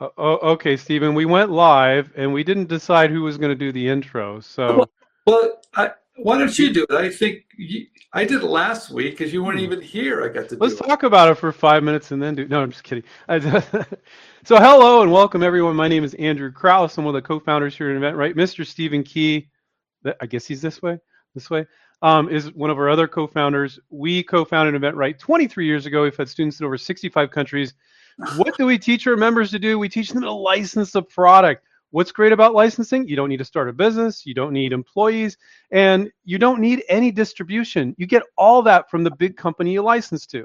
Uh, oh, okay, Stephen. We went live and we didn't decide who was going to do the intro. So, well, I, why don't you do it? I think you, I did it last week because you weren't hmm. even here. I got to. Let's talk about it for five minutes and then do. No, I'm just kidding. so, hello and welcome everyone. My name is Andrew Krauss. I'm one of the co-founders here at inventRight. Mr. Stephen Key, I guess he's this way. This way um, is one of our other co-founders. We co-founded inventRight 23 years ago. We've had students in over 65 countries what do we teach our members to do? We teach them to license a product. What's great about licensing? You don't need to start a business, you don't need employees, and you don't need any distribution. You get all that from the big company you license to.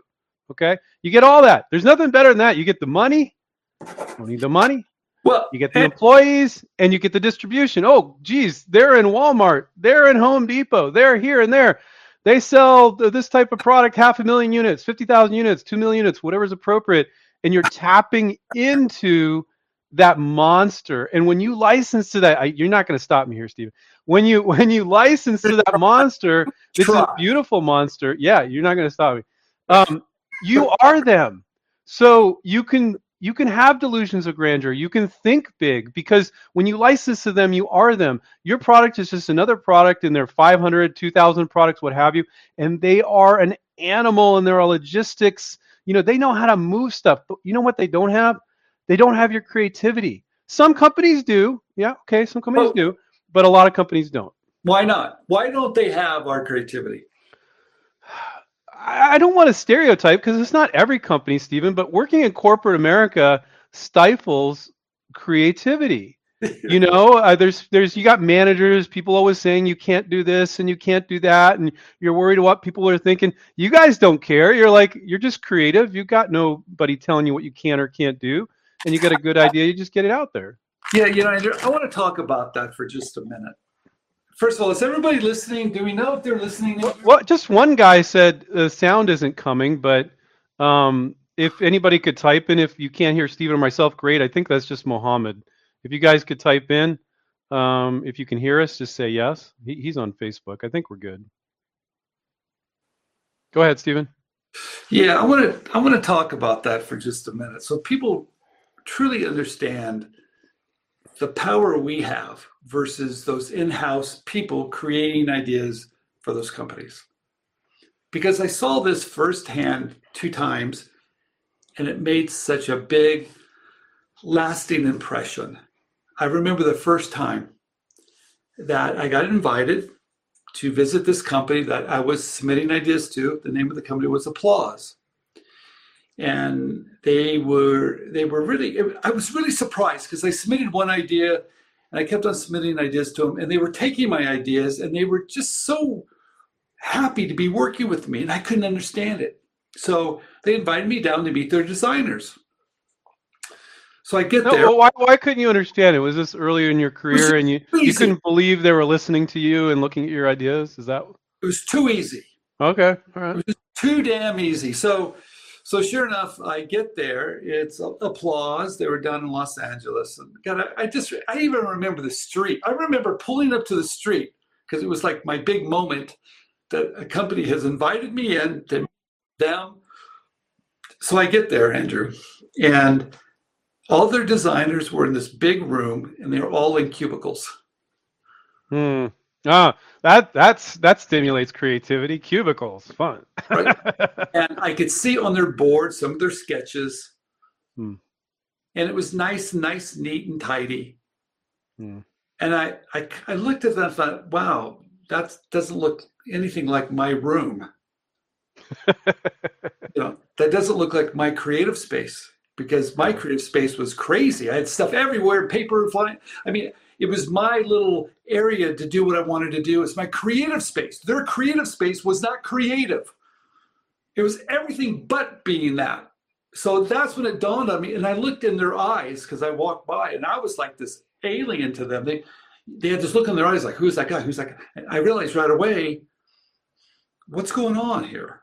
Okay? You get all that. There's nothing better than that. You get the money, you don't need the money. Well, you get the employees and you get the distribution. Oh, geez, they're in Walmart, they're in Home Depot, they're here and there. They sell this type of product, half a million units, 50,000 units, 2 million units, whatever's appropriate and you're tapping into that monster. And when you license to that, I, you're not going to stop me here, Stephen. When you when you license to that monster, this is a beautiful monster. Yeah, you're not going to stop me. Um, you are them, so you can you can have delusions of grandeur. You can think big because when you license to them, you are them. Your product is just another product in their 500, 2,000 products, what have you, and they are an animal and there are logistics you know, they know how to move stuff, but you know what they don't have? They don't have your creativity. Some companies do. Yeah, okay, some companies do, but a lot of companies don't. Why not? Why don't they have our creativity? I don't want to stereotype because it's not every company, Stephen, but working in corporate America stifles creativity you know uh, there's there's you got managers people always saying you can't do this and you can't do that and you're worried what people are thinking. You guys don't care. You're like you're just creative. You've got nobody telling you what you can or can't do and you got a good idea you just get it out there. Yeah you know Andrew, i want to talk about that for just a minute. First of all is everybody listening? Do we know if they're listening? Well, well just one guy said the sound isn't coming but um if anybody could type in if you can't hear Stephen or myself great. I think that's just mohammed if you guys could type in, um, if you can hear us, just say yes. He, he's on Facebook. I think we're good. Go ahead, Stephen. Yeah, I want to I want to talk about that for just a minute, so people truly understand the power we have versus those in-house people creating ideas for those companies. Because I saw this firsthand two times, and it made such a big, lasting impression. I remember the first time that I got invited to visit this company that I was submitting ideas to. The name of the company was Applause. And they were they were really I was really surprised because I submitted one idea and I kept on submitting ideas to them and they were taking my ideas and they were just so happy to be working with me and I couldn't understand it. So they invited me down to meet their designers. So I get no, there. Well, why, why couldn't you understand it? Was this earlier in your career and you, you couldn't believe they were listening to you and looking at your ideas? Is that? It was too easy. Okay. All right. It was too damn easy. So, so sure enough, I get there. It's applause. They were down in Los Angeles, and God, I, I just I even remember the street. I remember pulling up to the street because it was like my big moment that a company has invited me in to them. So I get there, Andrew, and all their designers were in this big room and they were all in cubicles. Hmm. Ah, that that's that stimulates creativity. Cubicles, fun. right. And I could see on their board some of their sketches. Hmm. And it was nice, nice, neat, and tidy. Hmm. And I, I I looked at that and thought, wow, that doesn't look anything like my room. you know, that doesn't look like my creative space because my creative space was crazy. I had stuff everywhere, paper flying. I mean, it was my little area to do what I wanted to do. It's my creative space. Their creative space was not creative. It was everything but being that. So that's when it dawned on me. And I looked in their eyes because I walked by and I was like this alien to them. They they had this look in their eyes like, who's that guy? Who's that guy? And I realized right away, what's going on here?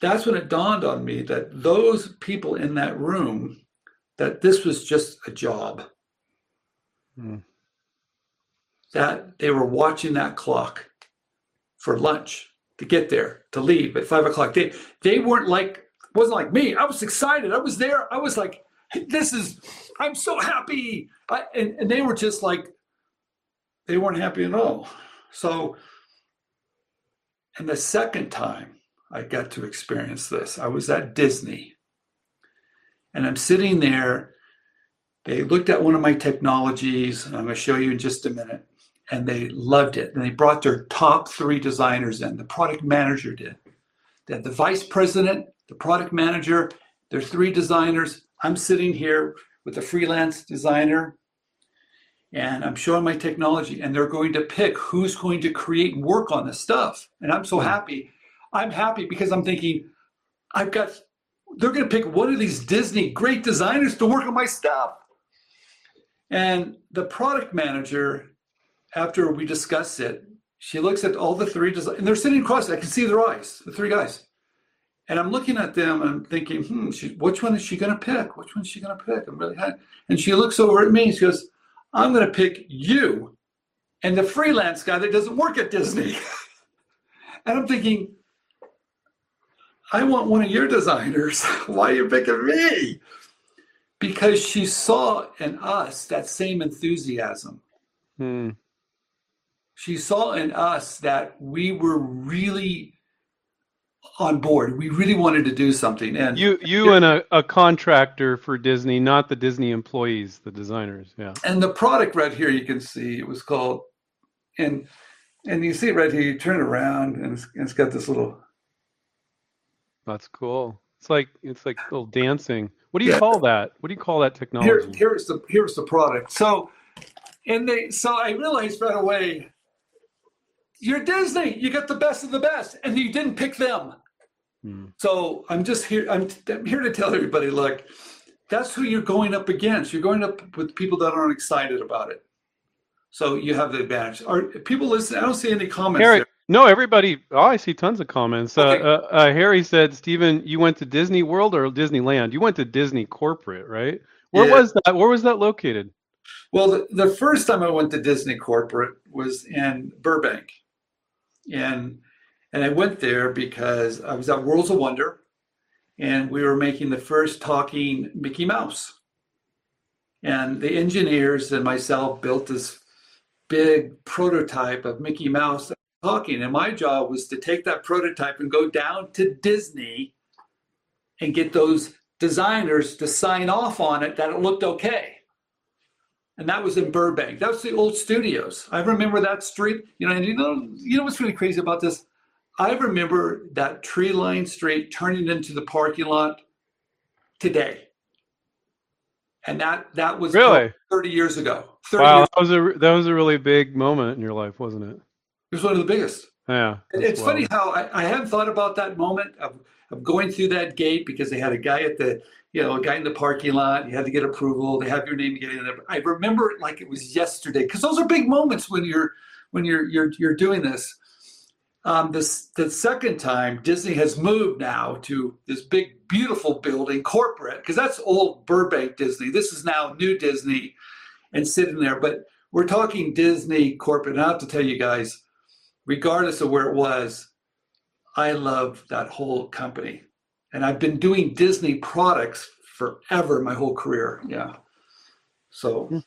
That's when it dawned on me that those people in that room that this was just a job mm. that they were watching that clock for lunch to get there to leave at five o'clock they they weren't like wasn't like me i was excited i was there i was like this is, I'm so happy. I, and, and they were just like, they weren't happy at all. So, and the second time I got to experience this, I was at Disney and I'm sitting there. They looked at one of my technologies, and I'm going to show you in just a minute, and they loved it. And they brought their top three designers in. The product manager did. They had the vice president, the product manager, their three designers. I'm sitting here with a freelance designer and I'm showing my technology, and they're going to pick who's going to create and work on this stuff. And I'm so hmm. happy. I'm happy because I'm thinking, I've got, they're going to pick one of these Disney great designers to work on my stuff. And the product manager, after we discuss it, she looks at all the three designers, and they're sitting across. I can see their eyes, the three guys. And I'm looking at them and I'm thinking, hmm, she, which one is she going to pick? Which one is she going to pick? I'm really. And she looks over at me and she goes, I'm going to pick you and the freelance guy that doesn't work at Disney. and I'm thinking, I want one of your designers. Why are you picking me? Because she saw in us that same enthusiasm. Hmm. She saw in us that we were really on board. We really wanted to do something. And you, you, and a, a contractor for Disney, not the Disney employees, the designers. Yeah. And the product right here, you can see it was called, and and you see it right here. You turn it around, and it's, and it's got this little. That's cool. It's like it's like little dancing. What do you yeah. call that? What do you call that technology? Here, here's the here's the product. So, and they so I realized right away you're Disney. You got the best of the best, and you didn't pick them. Hmm. So I'm just here. I'm, I'm here to tell everybody, look, that's who you're going up against. You're going up with people that aren't excited about it. So you have the advantage. Are people listening? I don't see any comments. Harry, no, everybody. Oh, I see tons of comments. Uh, okay. Uh, uh, uh, Harry said, "Stephen, you went to Disney World or Disneyland? You went to Disney Corporate, right? Where yeah. was that? Where was that located?" Well, the, the first time I went to Disney Corporate was in Burbank and and I went there because I was at Worlds of Wonder, and we were making the first talking Mickey Mouse. And the engineers and myself built this big prototype of Mickey Mouse talking. And my job was to take that prototype and go down to Disney and get those designers to sign off on it that it looked okay and that was in Burbank. That was the old studios. I remember that street. You know, and you know, you know what's really crazy about this? I remember that tree lined street turning into the parking lot today, and that that was really thirty years ago. 30 wow, years that was a that was a really big moment in your life, wasn't it? Was one of the biggest. Yeah, it's wild. funny how I, I hadn't thought about that moment of, of going through that gate because they had a guy at the you know, a guy in the parking lot, you had to get approval, they have your name to get in there. I remember it like it was yesterday because those are big moments when you're when you're you're you're doing this. Um, this the second time Disney has moved now to this big beautiful building corporate because that's old Burbank Disney. This is now new Disney and sitting there. But we're talking Disney corporate. And I have to tell you guys, regardless of where it was, I love that whole company and I've been doing Disney products forever, my whole career. Yeah. So,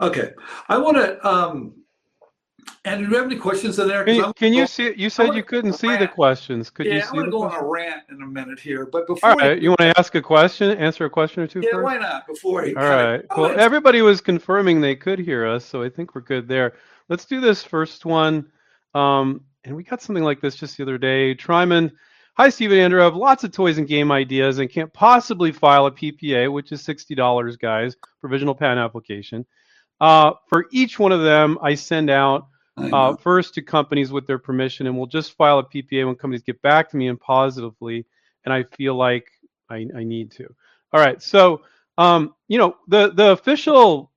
okay, I want to. Um, and do you have any questions in there? Can you, can you see? You said you couldn't see the questions. Could yeah, you see? I'm going to go on a rant in a minute here, but before All right, you, you want to ask a question, answer a question or two yeah, first? why not? Before he All right. Well, everybody was confirming they could hear us, so I think we're good there. Let's do this first one. Um, and we got something like this just the other day. Tryman Hi, Stephen Andrew. I have lots of toys and game ideas and can't possibly file a PPA, which is $60, guys, provisional patent application. Uh, for each one of them, I send out uh, first to companies with their permission, and we'll just file a PPA when companies get back to me and positively, and I feel like I, I need to. All right, so um, you know the the official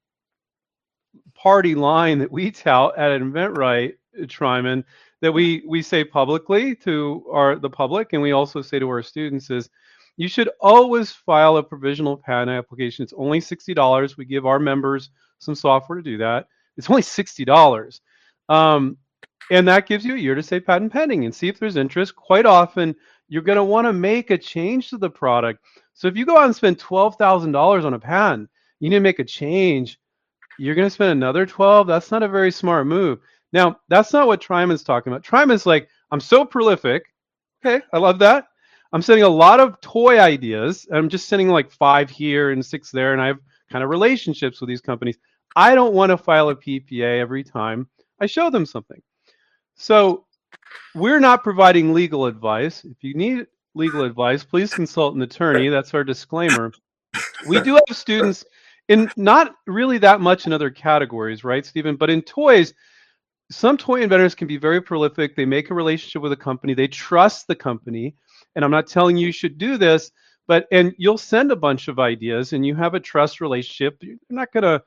party line that we tout at InventRight, Tryman, that we we say publicly to our the public and we also say to our students is you should always file a provisional patent application. It's only $60. We give our members some software to do that. It's only $60. Um, and that gives you a year to say patent pending and see if there's interest. Quite often, you're going to want to make a change to the product. So if you go out and spend $12,000 on a patent, you need to make a change. You're going to spend another 12. That's not a very smart move. Now, that's not what Tryman's talking about. Tryman's like, I'm so prolific. Okay, I love that. I'm sending a lot of toy ideas. I'm just sending like five here and six there, and I have kind of relationships with these companies. I don't want to file a PPA every time I show them something. So we're not providing legal advice. If you need legal advice, please consult an attorney. That's our disclaimer. We do have students in not really that much in other categories, right, Stephen? But in toys, some toy inventors can be very prolific. They make a relationship with a company, they trust the company. And I'm not telling you you should do this, but and you'll send a bunch of ideas and you have a trust relationship. You're not to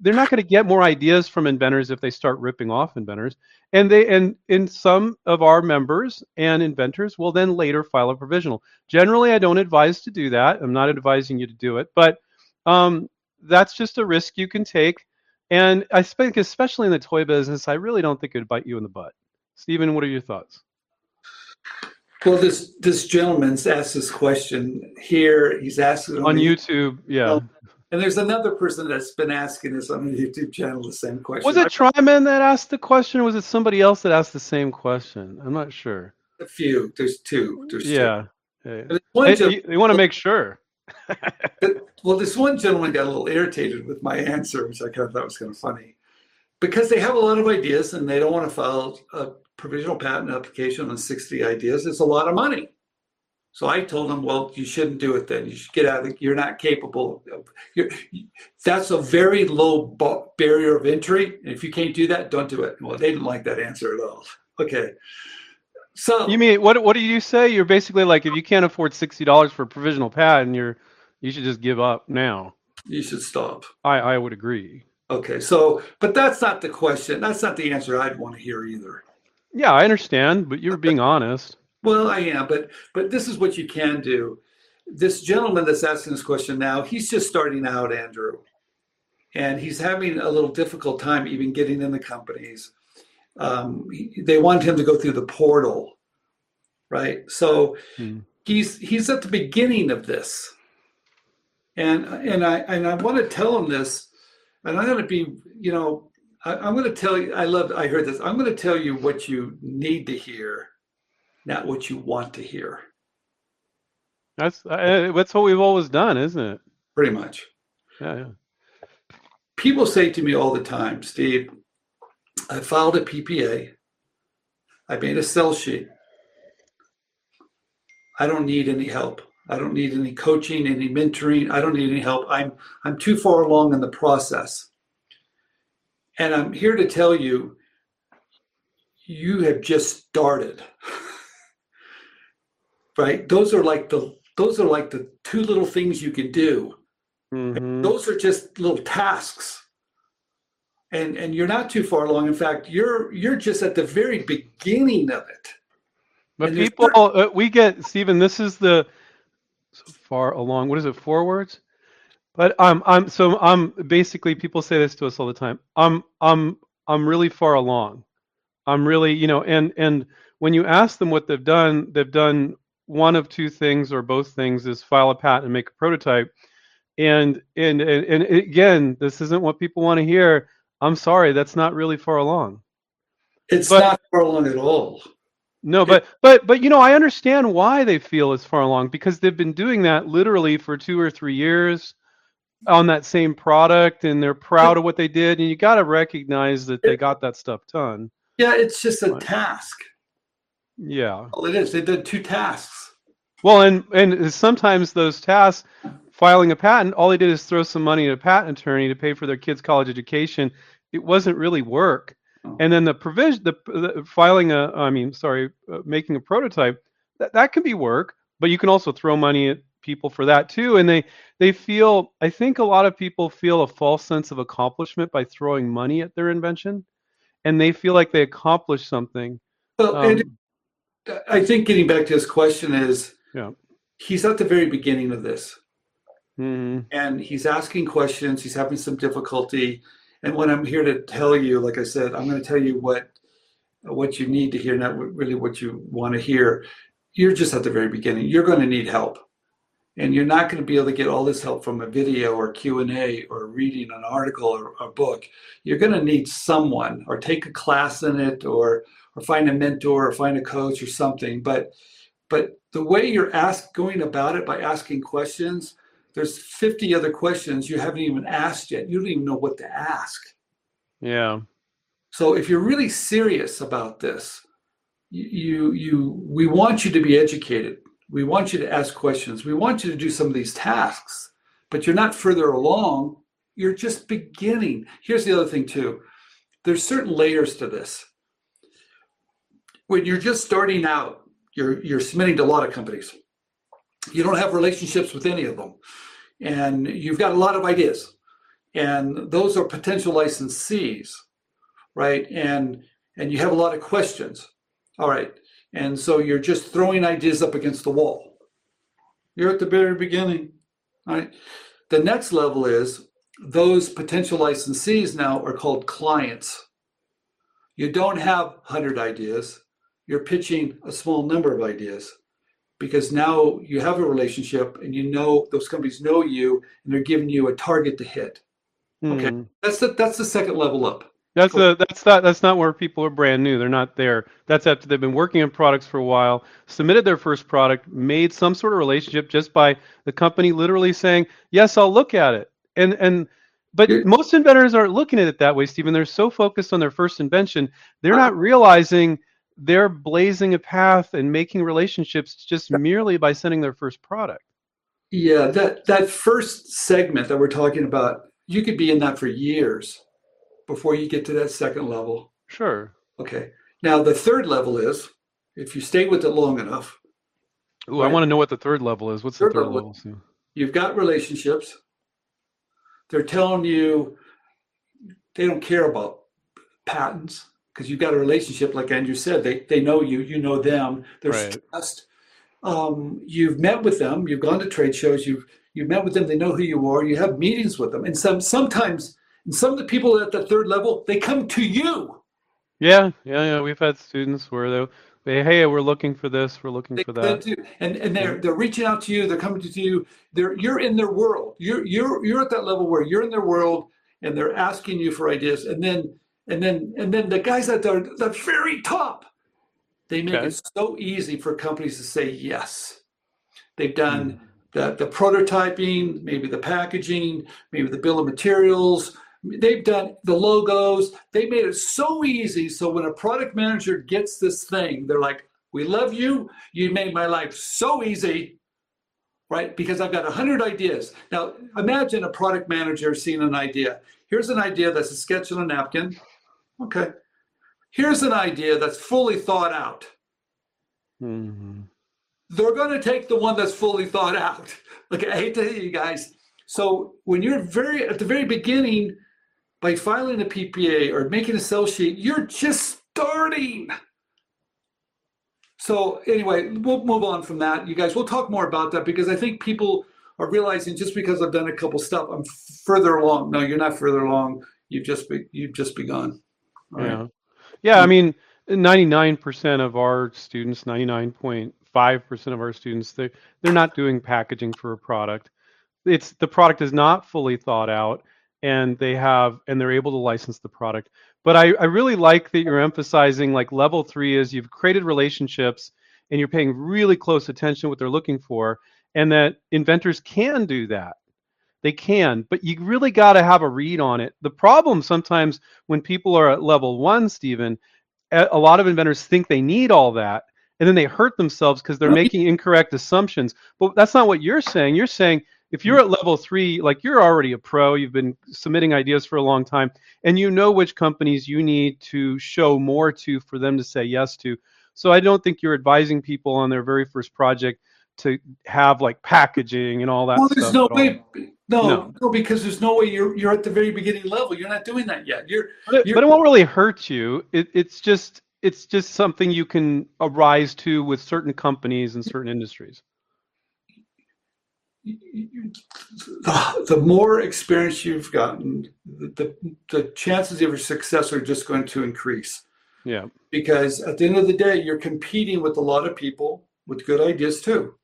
they're not going to get more ideas from inventors if they start ripping off inventors and they and in some of our members and inventors will then later file a provisional generally i don't advise to do that i'm not advising you to do it but um, that's just a risk you can take and i think especially in the toy business i really don't think it would bite you in the butt stephen what are your thoughts well this this gentleman's asked this question here he's asked on youtube yeah oh, and there's another person that's been asking this on the YouTube channel the same question. Was it Tryman that asked the question, or was it somebody else that asked the same question? I'm not sure. A few. There's two. There's yeah. Two. Hey, you, you want to make sure. Well, this one gentleman got a little irritated with my answer, which I kind of thought was kind of funny, because they have a lot of ideas and they don't want to file a provisional patent application on 60 ideas. It's a lot of money. So I told him, well, you shouldn't do it then. You should get out of it. You're not capable. Of, you're, that's a very low barrier of entry. And if you can't do that, don't do it. Well, they didn't like that answer at all. Okay. So you mean what? What do you say? You're basically like, if you can't afford sixty dollars for a provisional pad, and you're you should just give up now. You should stop. I I would agree. Okay. So, but that's not the question. That's not the answer I'd want to hear either. Yeah, I understand, but you're being honest. Well, I am, but but this is what you can do. This gentleman that's asking this question now, he's just starting out, Andrew, and he's having a little difficult time even getting in the companies. Um, he, they want him to go through the portal, right? So hmm. he's he's at the beginning of this, and and I and I want to tell him this, and I'm going to be, you know, I, I'm going to tell you. I love. I heard this. I'm going to tell you what you need to hear not what you want to hear. That's uh, that's what we've always done, isn't it? Pretty much. Yeah, yeah. People say to me all the time, Steve, I filed a PPA. I made a sell sheet. I don't need any help. I don't need any coaching, any mentoring. I don't need any help. I'm I'm too far along in the process. And I'm here to tell you you have just started. right? Those are like the those are like the two little things you can do. Mm-hmm. Those are just little tasks. And and you're not too far along. In fact, you're you're just at the very beginning of it. But and people, uh, we get Stephen. This is the so far along. What is it? Four words. But I'm I'm so I'm basically people say this to us all the time. I'm I'm I'm really far along. I'm really you know and and when you ask them what they've done, they've done one of two things or both things is file a patent and make a prototype. And and and, and again, this isn't what people want to hear. I'm sorry, that's not really far along. It's but, not far along at all. No, but but but you know, I understand why they feel it's far along because they've been doing that literally for two or three years on that same product and they're proud of what they did and you got to recognize that they got that stuff done. Yeah, it's just a task. Yeah. Well, it is. They did two tasks. Well, and and sometimes those tasks, filing a patent, all they did is throw some money at a patent attorney to pay for their kids' college education. It wasn't really work. Oh. And then the provision, the, the, filing a, I mean, sorry, uh, making a prototype, that that can be work, but you can also throw money at people for that too. And they they feel, I think a lot of people feel a false sense of accomplishment by throwing money at their invention, and they feel like they accomplished something. Well, um, and I think getting back to his question is yeah. he's at the very beginning of this. Mm-hmm. And he's asking questions, he's having some difficulty. And what I'm here to tell you, like I said, I'm going to tell you what what you need to hear, not really what you want to hear. you're just at the very beginning. You're going to need help. And you're not going to be able to get all this help from a video or Q&A or reading an article or a book. You're going to need someone or take a class in it or or find a mentor or find a coach or something. But but the way you're ask, going about it by asking questions, there's 50 other questions you haven't even asked yet. You don't even know what to ask. Yeah. So if you're really serious about this, you you we want you to be educated. We want you to ask questions. We want you to do some of these tasks, but you're not further along. You're just beginning. Here's the other thing too. There's certain layers to this. When you're just starting out, you're you're submitting to a lot of companies. You don't have relationships with any of them. And you've got a lot of ideas. And those are potential licensees, right? And and you have a lot of questions all right. And so you're just throwing ideas up against the wall. You're at the very beginning. All right. The next level is those potential licensees now are called clients. You don't have 100 ideas, you're pitching a small number of ideas because now you have a relationship and you know those companies know you and they're giving you a target to hit. Okay. Mm. That's the that's the second level up. That's cool. that's not that's not where people are brand new. They're not there. That's after they've been working on products for a while, submitted their first product, made some sort of relationship just by the company literally saying, "Yes, I'll look at it." And and but most inventors aren't looking at it that way, Stephen. They're so focused on their first invention, they're not realizing they're blazing a path and making relationships just merely by sending their first product. Yeah, that that first segment that we're talking about, you could be in that for years before you get to that second level. Sure. Okay. Now the third level is if you stay with it long enough. Ooh, right? I want to know what the third level is. What's third the third level? level? You've got relationships. They're telling you they don't care about patents because you've got a relationship, like Andrew said. They they know you, you know them. There's right. trust. Um, you've met with them. You've gone to trade shows. You've you've met with them. They know who you are. You have meetings with them, and some sometimes and some of the people at the third level, they come to you. Yeah, yeah, yeah. We've had students where they, they hey, we're looking for this, we're looking they for that. And and they're they're reaching out to you, they're coming to you. They're you're in their world. You're you're you're at that level where you're in their world and they're asking you for ideas. And then and then and then the guys at the the very top, they make okay. it so easy for companies to say yes. They've done mm. the, the prototyping, maybe the packaging, maybe the bill of materials, They've done the logos. They made it so easy. So when a product manager gets this thing, they're like, "We love you. You made my life so easy." Right? Because I've got a hundred ideas. Now imagine a product manager seeing an idea. Here's an idea that's a sketch on a napkin. Okay. Here's an idea that's fully thought out. Mm-hmm. They're going to take the one that's fully thought out. Like I hate to tell you guys. So when you're very at the very beginning, by filing a PPA or making a sell sheet, you're just starting. So anyway, we'll move on from that. You guys, we'll talk more about that because I think people are realizing just because I've done a couple stuff, I'm further along. No, you're not further along. You've just be, you've just begun. Yeah, right. yeah. I mean, 99% of our students, 99.5% of our students, they they're not doing packaging for a product. It's the product is not fully thought out and they have and they're able to license the product but I, I really like that you're emphasizing like level three is you've created relationships and you're paying really close attention what they're looking for and that inventors can do that they can but you really got to have a read on it. The problem sometimes when people are at level one stephen a lot of inventors think they need all that and then they hurt themselves because they're making incorrect assumptions. But that's not what you're saying. You're saying if you're at level three, like you're already a pro, you've been submitting ideas for a long time, and you know which companies you need to show more to for them to say yes to. So I don't think you're advising people on their very first project to have like packaging and all that. Well, there's no way. No, no, no, because there's no way you're you're at the very beginning level. You're not doing that yet. You're, but it, you're, but it won't really hurt you. It, it's just it's just something you can arise to with certain companies and certain industries the more experience you've gotten, the, the chances of your success are just going to increase. Yeah. Because at the end of the day, you're competing with a lot of people. with good ideas too,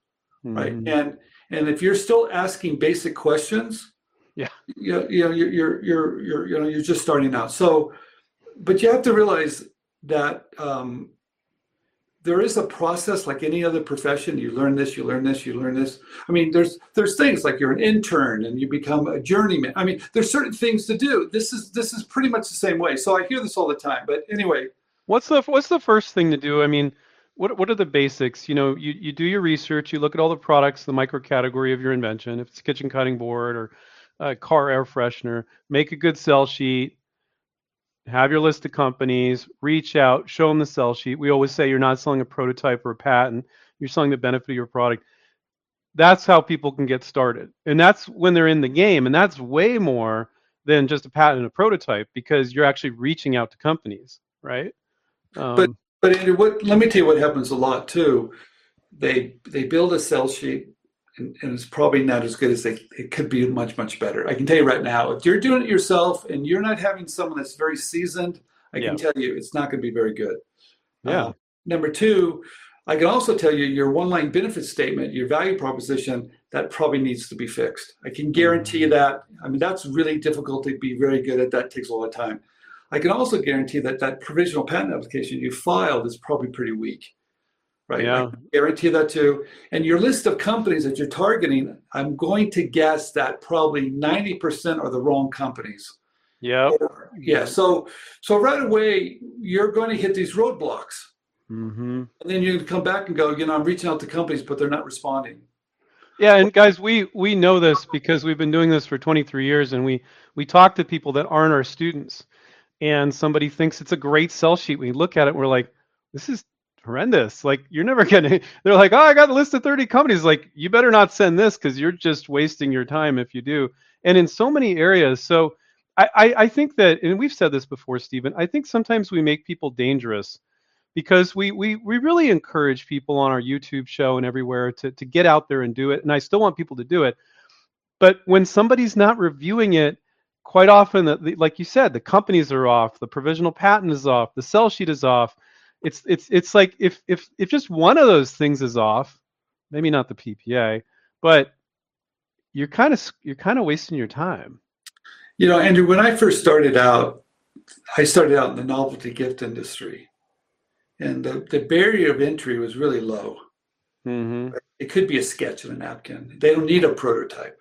mm-hmm. right? And and if you're still asking basic questions, yeah, you, you know, you're, you're you're you're you know you're just starting out. So, but you have to realize that um, there is a process like any other profession. You learn this you learn this you learn this. I mean there's there's things like you're an intern and you become a journeyman. I mean there's certain things to do. This is this is pretty much the same way. So i hear this all the time but anyway. What's the what's the first thing to do? I mean what what are the basics you know you, you do your research you look at all the products the micro category of your invention if it's a kitchen cutting board or a car air freshener make a good sell sheet have your list of companies, reach out, show them the sell sheet. We always say you're not selling a prototype or a patent, you're selling the benefit of your product. That's how people can get started. And that's when they're in the game. And that's way more than just a patent and a prototype because you're actually reaching out to companies, right? Um, but but Andrew, what, let me tell you what happens a lot too. They they build a sell sheet and, and, it's probably not as good as they it could be much much better. I can tell you right now if you're doing it yourself and you're not having someone that's very seasoned i yeah. can tell you it's not going to be very good. Yeah. uh, number two i can also tell you your one line benefit statement your value proposition that probably needs to be fixed. I can guarantee you mm-hmm. that. I mean that's really difficult to be very good at. That takes a lot of time i can also guarantee that that provisional patent application you filed is probably pretty weak right? Yeah. I guarantee that too. And your list of companies that you're targeting, I'm going to guess that probably 90% are the wrong companies. Yeah. Yeah. So so right away you're going to hit these roadblocks. Mm-hmm. And then you come back and go, you know, I'm reaching out to companies, but they're not responding. Yeah, and guys, we we know this because we've been doing this for 23 years, and we we talk to people that aren't our students, and somebody thinks it's a great sell sheet. We look at it, we're like, this is horrendous. Like you're never gonna. They're like, oh, I got a list of 30 companies. Like you better not send this because you're just wasting your time if you do. And in so many areas, so I, I, I think that, and we've said this before, Stephen. I think sometimes we make people dangerous because we we we really encourage people on our YouTube show and everywhere to to get out there and do it. And I still want people to do it. But when somebody's not reviewing it, quite often, the, like you said, the companies are off, the provisional patent is off, the sell sheet is off it's it's it's like if if if just one of those things is off, maybe not the PPA, but you're kind of you're kind of wasting your time. You know, Andrew, when I first started out, I started out in the novelty gift industry, and the, the barrier of entry was really low. Mm-hmm. It could be a sketch and a napkin. They don't need a prototype,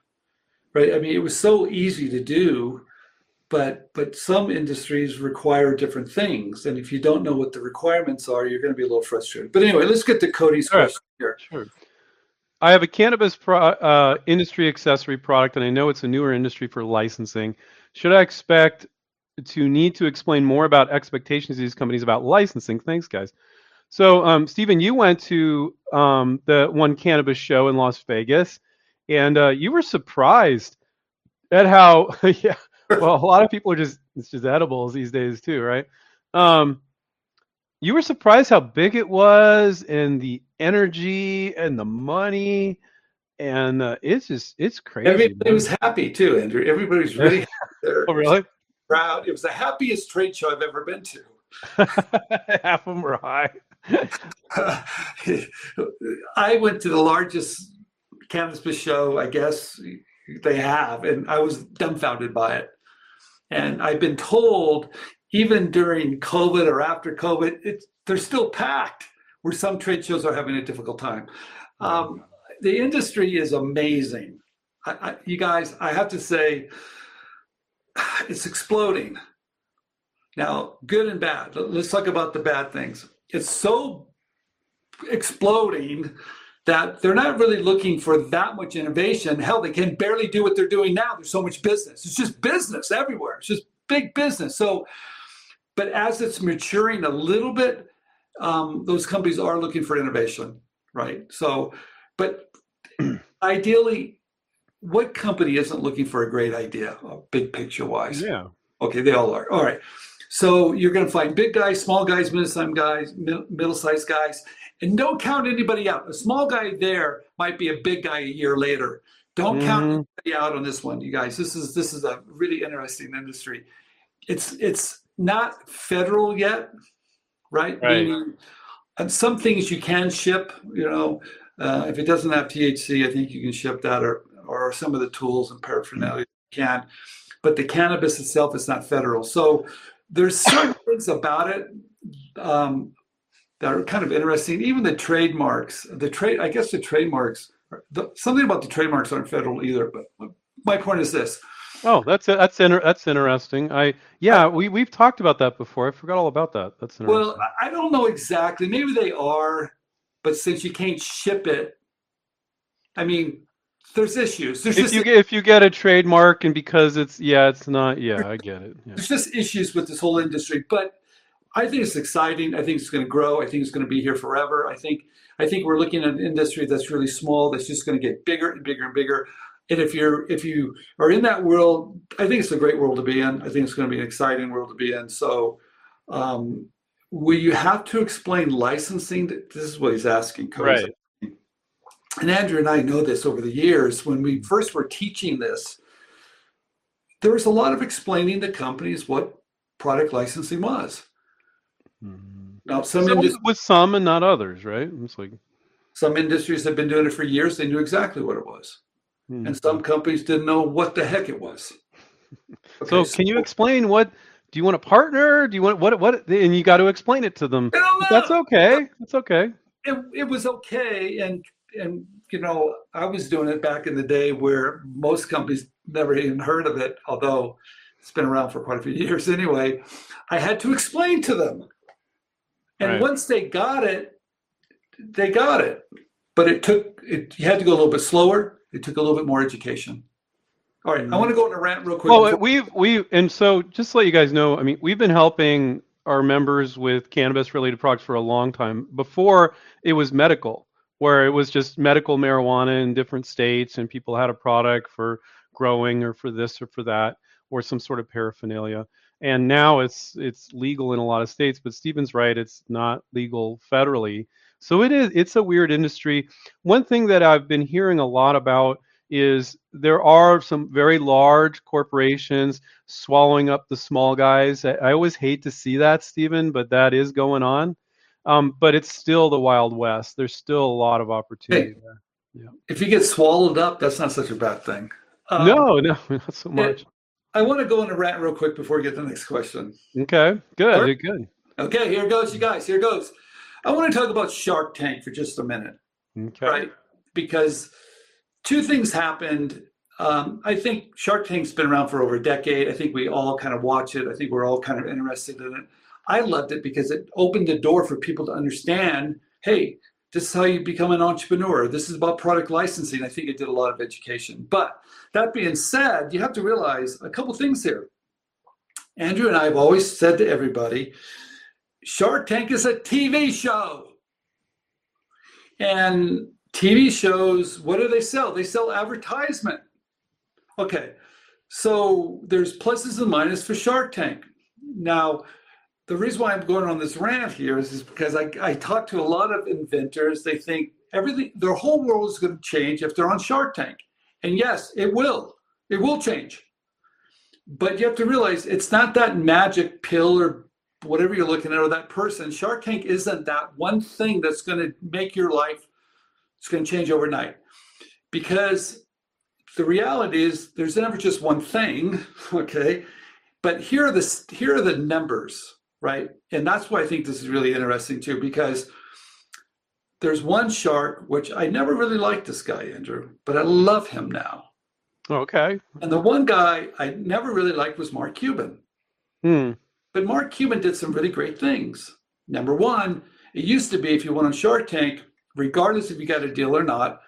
right? I mean, it was so easy to do but but some industries require different things. And if you don't know what the requirements are you're going to be a little frustrated. But anyway let's get to cody's All question right. here. Sure. I have a cannabis pro, uh, industry accessory product and i know it's a newer industry for licensing. Should i expect to need to explain more about expectations of these companies about licensing? Thanks guys. So um, stephen you went to um, the one cannabis show in las vegas and uh, you were surprised at how yeah well, a lot of people are just it's just edibles these days too, right? Um, you were surprised how big it was and the energy and the money and uh, it's just it's crazy. Everybody man. was happy too, Andrew. Everybody's really happy there. Oh, really? Proud. It was the happiest trade show I've ever been to. Half of them were high. I went to the largest cannabis show, I guess they have, and I was dumbfounded by it. And I've been told, even during COVID or after COVID, they're still packed, where some trade shows are having a difficult time. Um, the industry is amazing. I, I, you guys, I have to say, it's exploding. Now, good and bad. Let's talk about the bad things. It's so exploding that they're not really looking for that much innovation. Hell, they can barely do what they're doing now. There's so much business. It's just business everywhere. It's just big business. So, but as it's maturing a little bit, um, those companies are looking for innovation, right? So, but ideally, what company isn't looking for a great idea, uh, big picture wise? Yeah. Okay, they all are. All right. So you're going to find big guys, small guys, middle-sized guys, middle-sized guys, and don't count anybody out. A small guy there might be a big guy a year later. Don't mm-hmm. count anybody out on this one, you guys. This is this is a really interesting industry. It's it's not federal yet, right? right. Meaning and some things you can ship. You know, uh, if it doesn't have THC, I think you can ship that, or or some of the tools and paraphernalia you can. But the cannabis itself is not federal. So there's certain things about it um, that are kind of interesting. Even the trademarks, the trade, I guess the trademarks, the, something about the trademarks aren't federal either. But my point is this: Oh, that's that's inter- that's interesting. I yeah, we we've talked about that before. I forgot all about that. That's interesting. well, I don't know exactly. Maybe they are, but since you can't ship it, I mean, there's issues. There's if you get if you get a trademark and because it's yeah, it's not yeah, I get it. Yeah. There's just issues with this whole industry, but I think it's exciting. I think it's going to grow. I think it's going to be here forever. I think I think we're looking at an industry that's really small that's just going to get bigger and bigger and bigger and if you're if you are in that world, I think it's a great world to be in. I think it's going to be an exciting world to be in. So, um, will you have to explain licensing? This is what he's asking. Right. And Andrew and I know this over the years. When we first were teaching this, there was a lot of explaining to companies what product licensing was. Mm-hmm. Now, some, some industries, with some and not others, right? It's like some industries have been doing it for years. They knew exactly what it was mm-hmm. and some companies didn't know what the heck it was. Okay, so, so, can you explain what? Do you want a partner? Do you want what? What? And you got to explain it to them. That's okay. That's okay. It, it was okay, and and you know I was doing it back in the day where most companies never even heard of it, although it's been around for quite a few years anyway. I had to explain to them, and right. once they got it, they got it. But it took it. You had to go a little bit slower it took a little bit more education. All right, I mm-hmm. want to go on a rant real quick. Well, we've we and so just to let you guys know, I mean, we've been helping our members with cannabis related products for a long time. Before it was medical, where it was just medical marijuana in different states, and people had a product for growing or for this or for that, or some sort of paraphernalia. And now it's it's legal in a lot of states, but Stephen's right, it's not legal federally. So it is it's a weird industry. One thing that I've been hearing a lot about is there are some very large corporations swallowing up the small guys. I, I always hate to see that, Stephen, but that is going on. Um, but it's still the Wild West. There's still a lot of opportunity hey, there. Yeah. If you get swallowed up, that's not such a bad thing. Um, no, no, not so much. I want to go on a rant real quick before we get to the next question. Okay, good, right. good. Okay, here goes, you guys. Here goes. I want to talk about Shark Tank for just a minute. Okay. Right? Because two things happened. Um, I think Shark Tank's been around for over a decade. I think we all kind of watch it. I think we're all kind of interested in it. I loved it because it opened the door for people to understand hey, this is how you become an entrepreneur. This is about product licensing. I think it did a lot of education. But that being said, you have to realize a couple things here. Andrew and I have always said to everybody Shark Tank is a TV show. And TV shows, what do they sell? They sell advertisement. Okay, so there's pluses and minuses for Shark Tank. Now, the reason why I'm going on this rant here is, is because I, I talk to a lot of inventors. They think everything, their whole world is going to change if they're on Shark Tank. And yes, it will. It will change. But you have to realize it's not that magic pill or whatever you're looking at or that person shark tank isn't that one thing that's going to make your life it's going to change overnight because the reality is there's never just one thing okay but here are the here are the numbers right and that's why i think this is really interesting too because there's one shark which i never really liked this guy andrew but i love him now okay and the one guy i never really liked was mark cuban hmm but Mark Cuban did some really great things. Number one, it used to be if you went on Shark Tank, regardless if you got a deal or not,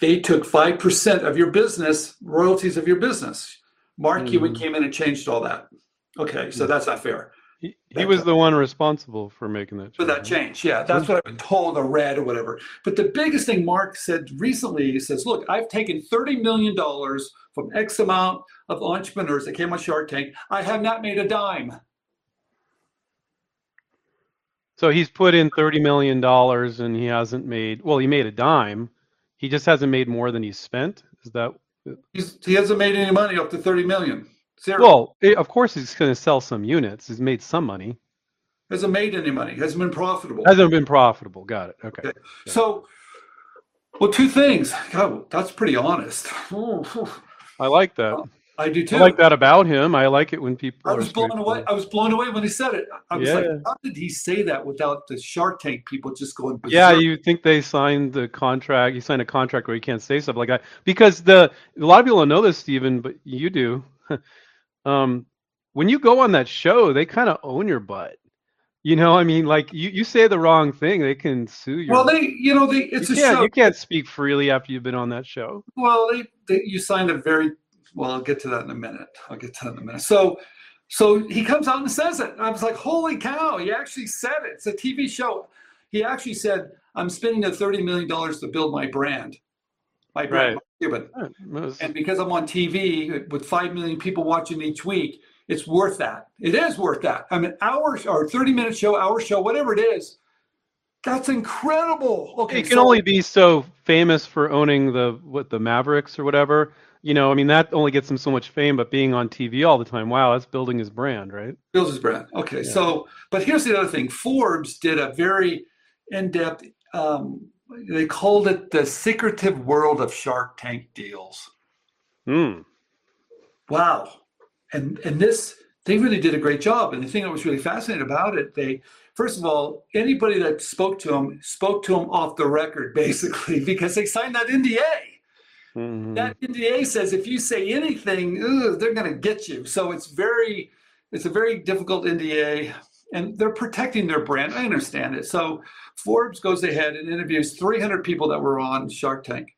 they took 5% of your business, royalties of your business. Mark mm. Cuban came in and changed all that. Okay, so hmm. that's not fair. He, he was the one responsible for making that change. For that change, yeah. That's what I've been told or read or whatever. But the biggest thing Mark said recently, he says, look, I've taken $30 million from X amount of entrepreneurs that came on Shark Tank. I have not made a dime. So he's put in $30 million and he hasn't made, well, he made a dime. He just hasn't made more than he's spent. Is that? He's, he hasn't made any money up to 30 million. Zero. Well, it, of course he's going to sell some units. He's made some money. Hasn't made any money. Hasn't been profitable. Hasn't been profitable. Got it. Okay. okay. So, well, two things. God, that's pretty honest. I like that. I do too. I like that about him. I like it when people. I was blown away. I was blown away when he said it. I was yeah. like, how did he say that without the Shark Tank people just going? Berserk? Yeah, you think they signed the contract? You signed a contract where you can't say stuff like that because the a lot of people don't know this, Stephen, but you do. um, when you go on that show, they kind of own your butt. You know, I mean, like you, you say the wrong thing, they can sue you. Well, they, you know, they it's you a show. You can't speak freely after you've been on that show. Well, they, they you signed a very well. I'll get to that in a minute. I'll get to that in a minute. So, so he comes out and says it. I was like, holy cow! He actually said it. It's a TV show. He actually said, "I'm spending the thirty million dollars to build my brand." My brand, right. Cuban. Right. And because I'm on TV with five million people watching each week, it's worth that. It is worth that. I mean, hour or 30 minute show, hour show, whatever it is. That's incredible. Okay, you can so, only be so famous for owning the what the Mavericks or whatever. You know, I mean that only gets him so much fame, but being on TV all the time, wow, that's building his brand, right? Builds his brand. Okay, yeah. so but here's the other thing. Forbes did a very in-depth. Um, they called it the secretive world of Shark Tank deals. Hmm. Wow and and this they really did a great job. And the thing that was really fascinating about it, they first of all, anybody that spoke to them spoke to them off the record, basically, because they signed that NDA. Mm-hmm. That NDA says if you say anything, they're going to get you. So it's very, it's a very difficult NDA, and they're protecting their brand. I understand it. So Forbes goes ahead and interviews 300 people that were on Shark Tank,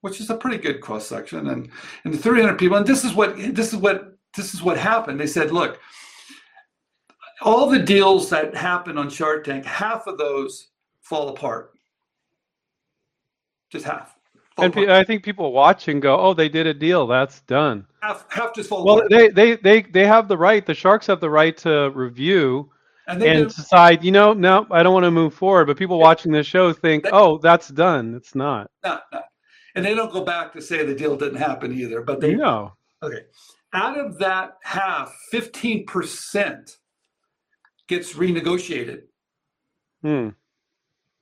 which is a pretty good cross section, and and the 300 people. And this is what this is what this is what happened. They said, look, all the deals that happen on Shark Tank, half of those fall apart. Just half. And apart. I think people watch and go, "Oh, they did a deal. That's done." Half, half just fall well, apart. they, they, they, they have the right. The Sharks have the right to review and, and decide. You know, no, I don't want to move forward. But people watching this show think, "Oh, that's done." It's not. No, no. And they don't go back to say the deal didn't happen either. But they know. Okay out of that half, 15% gets renegotiated. Hmm.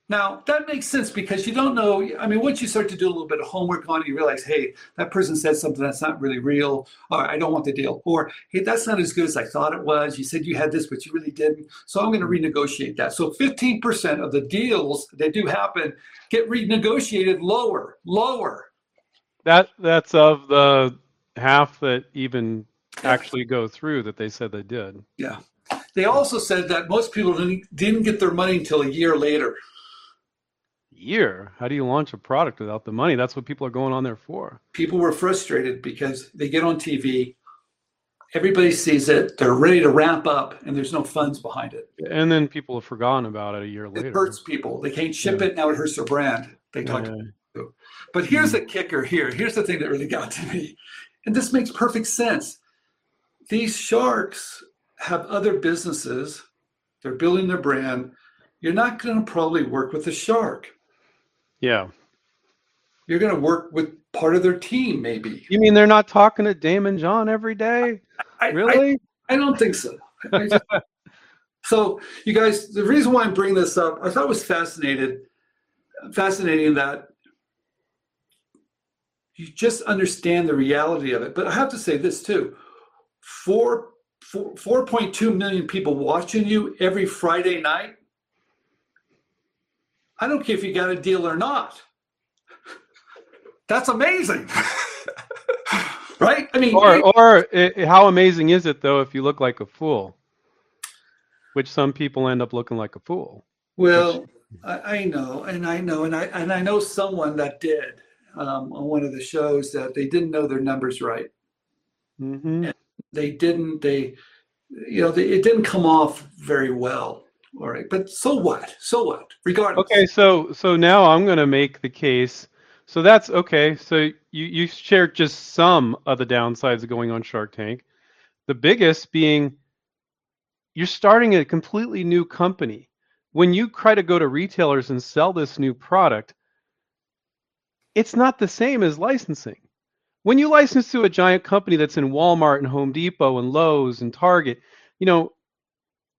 Now, that makes sense because you don't know. I mean, once you start to do a little bit of homework on it, you realize, hey, that person said something that's not really real. Or I don't want the deal. Or, hey, that's not as good as I thought it was. You said you had this, but you really didn't. So I'm going to renegotiate that. So 15% of the deals that do happen get renegotiated lower, lower. That That's of the half that even actually go through that they said they did. Yeah. They also said that most people didn't, didn't get their money until a year later. Year? How do you launch a product without the money? That's what people are going on there for. People were frustrated because they get on TV, everybody sees it, they're ready to ramp up, and there's no funds behind it. And then people have forgotten about it a year later. It hurts people. They can't ship yeah. it, now it hurts their brand. They talk yeah. But here's hmm. the kicker here. Here's the thing that really got to me and this makes perfect sense. These sharks have other businesses, they're building their brand. You're not going to probably work with a shark. Yeah. You're going to work with part of their team, maybe. You mean they're not talking to Daymond John every day? I, really? I, I, don't think so. Just, so, you guys, the reason why I'm bringing this up, I thought it was fascinated, fascinating that you just understand the reality of it. But I have to say this too: four, four 4.2 million people watching you every Friday night. I don't care if you got a deal or not. That's amazing. right? I mean, or, or it, how amazing is it though if you look like a fool? Which some people end up looking like a fool. Well, which... I, I know, and I know, and I and I know someone that did um, on one of the shows that they didn't know their numbers right. Mm-hmm. They didn't. They, you know, they, it didn't come off very well. All right, but so what? So what? Regardless. Okay, so so now I'm going to make the case. So that's okay. So you you shared just some of the downsides of going on Shark Tank. The biggest being you're starting a completely new company. When you try to go to retailers and sell this new product, it's not the same as licensing. When you license to a giant company that's in Walmart and Home Depot and Lowe's and Target, you know,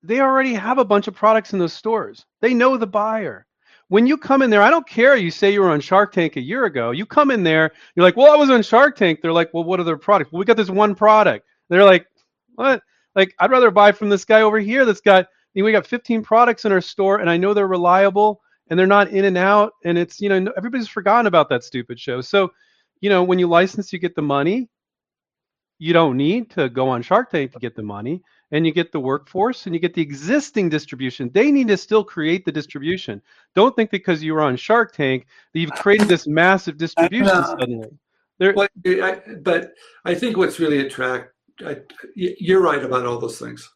they already have a bunch of products in those stores. They know the buyer. When you come in there, I don't care. You say you were on Shark Tank a year ago. You come in there, you're like, well, I was on Shark Tank. They're like, well, what are their products? Well, we got this one product. They're like, what? Like, I'd rather buy from this guy over here that's got, we got 15 products in our store and I know they're reliable and they're not in and out. And it's, you know, everybody's forgotten about that stupid show. So, you know, when you license, you get the money. You don't need to go on Shark Tank to get the money and you get the workforce and you get the existing distribution. They need to still create the distribution. Don't think because you were on Shark Tank that you've created this massive distribution suddenly. There, but, I, but I think what's really attract. I, you're right about all those things.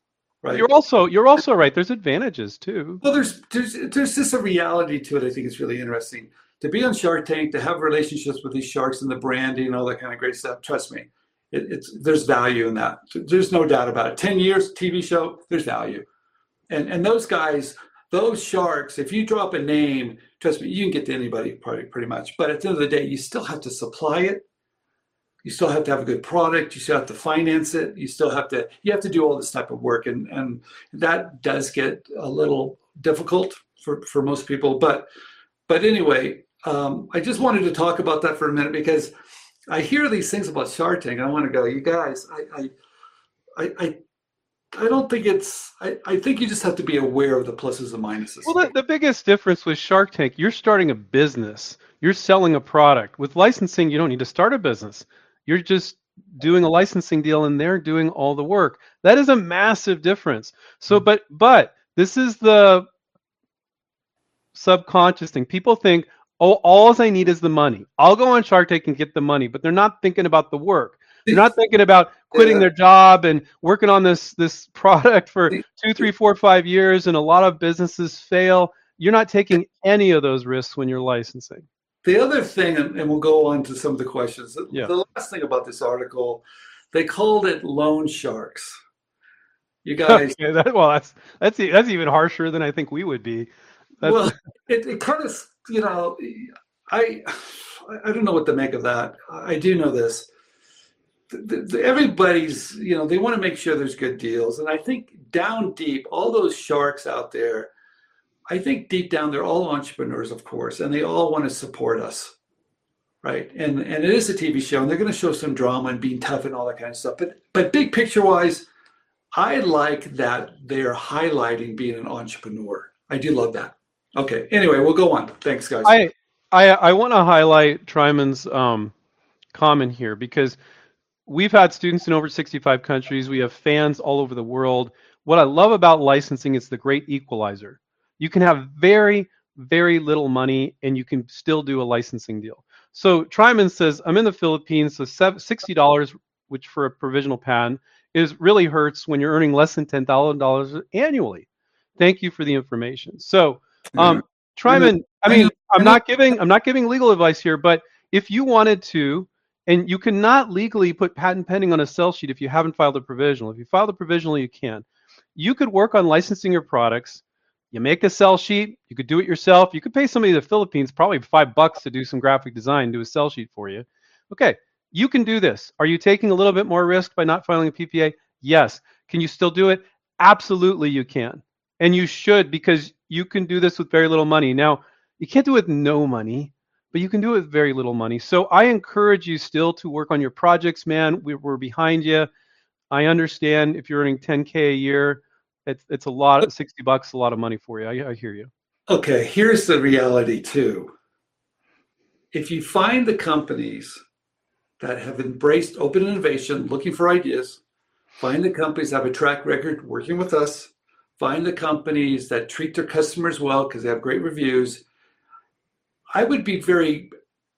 Right. You're also you're also right. There's advantages too. Well, there's there's there's just a reality to it. I think it's really interesting to be on Shark Tank, to have relationships with these sharks and the branding and all that kind of great stuff. Trust me, it, it's there's value in that. There's no doubt about it. Ten years TV show, there's value, and and those guys, those sharks. If you drop a name, trust me, you can get to anybody pretty pretty much. But at the end of the day, you still have to supply it. You still have to have a good product. You still have to finance it. You still have to you have to do all this type of work, and and that does get a little difficult for for most people. But but anyway, um, I just wanted to talk about that for a minute because I hear these things about Shark Tank, and I want to go, you guys, I, I, I, I don't think it's. I, I think you just have to be aware of the pluses and minuses. Well, the, the biggest difference with Shark Tank, you're starting a business. You're selling a product. With licensing, you don't need to start a business. You're just doing a licensing deal, and they're doing all the work. That is a massive difference. So, mm-hmm. but but this is the subconscious thing. People think, oh, all I need is the money. I'll go on Shark Tank and get the money, but they're not thinking about the work. They're not thinking about quitting yeah. their job and working on this this product for two, three, four, five years, and a lot of businesses fail. You're not taking any of those risks when you're licensing. The other thing, and we'll go on to some of the questions. Yeah. The last thing about this article, they called it loan sharks. You guys, okay, that, well, that's that's that's even harsher than I think we would be. That's... Well, it, it kind of you know, I I don't know what to make of that. I do know this. The, the, everybody's, you know, they want to make sure there's good deals, and I think down deep, all those sharks out there, I think deep down they're all entrepreneurs, of course, and they all want to support us, right? And and it is a TV show, and they're going to show some drama and being tough and all that kind of stuff. But but big picture wise, I like that they are highlighting being an entrepreneur. I do love that. Okay. Anyway, we'll go on. Thanks, guys. I I, I want to highlight Tryman's um, comment here because we've had students in over 65 countries. We have fans all over the world. What I love about licensing is the great equalizer. You can have very, very little money and you can still do a licensing deal. So Tryman says, I'm in the Philippines, so $60, which for a provisional patent is really hurts when you're earning less than $10,000 annually. Thank you for the information. So um, Tryman, I mean, I'm not giving I'm not giving legal advice here, but if you wanted to, and you cannot legally put patent pending on a sell sheet if you haven't filed a provisional. If you file the provisional, you can. You could work on licensing your products. You make a sell sheet. You could do it yourself. You could pay somebody in the Philippines probably five bucks to do some graphic design, do a sell sheet for you. Okay, you can do this. Are you taking a little bit more risk by not filing a PPA? Yes. Can you still do it? Absolutely, you can. And you should because you can do this with very little money. Now, you can't do it with no money, but you can do it with very little money. So I encourage you still to work on your projects, man. We, are behind you. I understand if you're earning 10K a year, it's, it's a lot, Of, 60 bucks, a lot of money for you. I, I hear you. Okay, here's the reality too. If you find the companies that have embraced open innovation, looking for ideas, find the companies that have a track record working with us, find the companies that treat their customers well because they have great reviews. I would be very,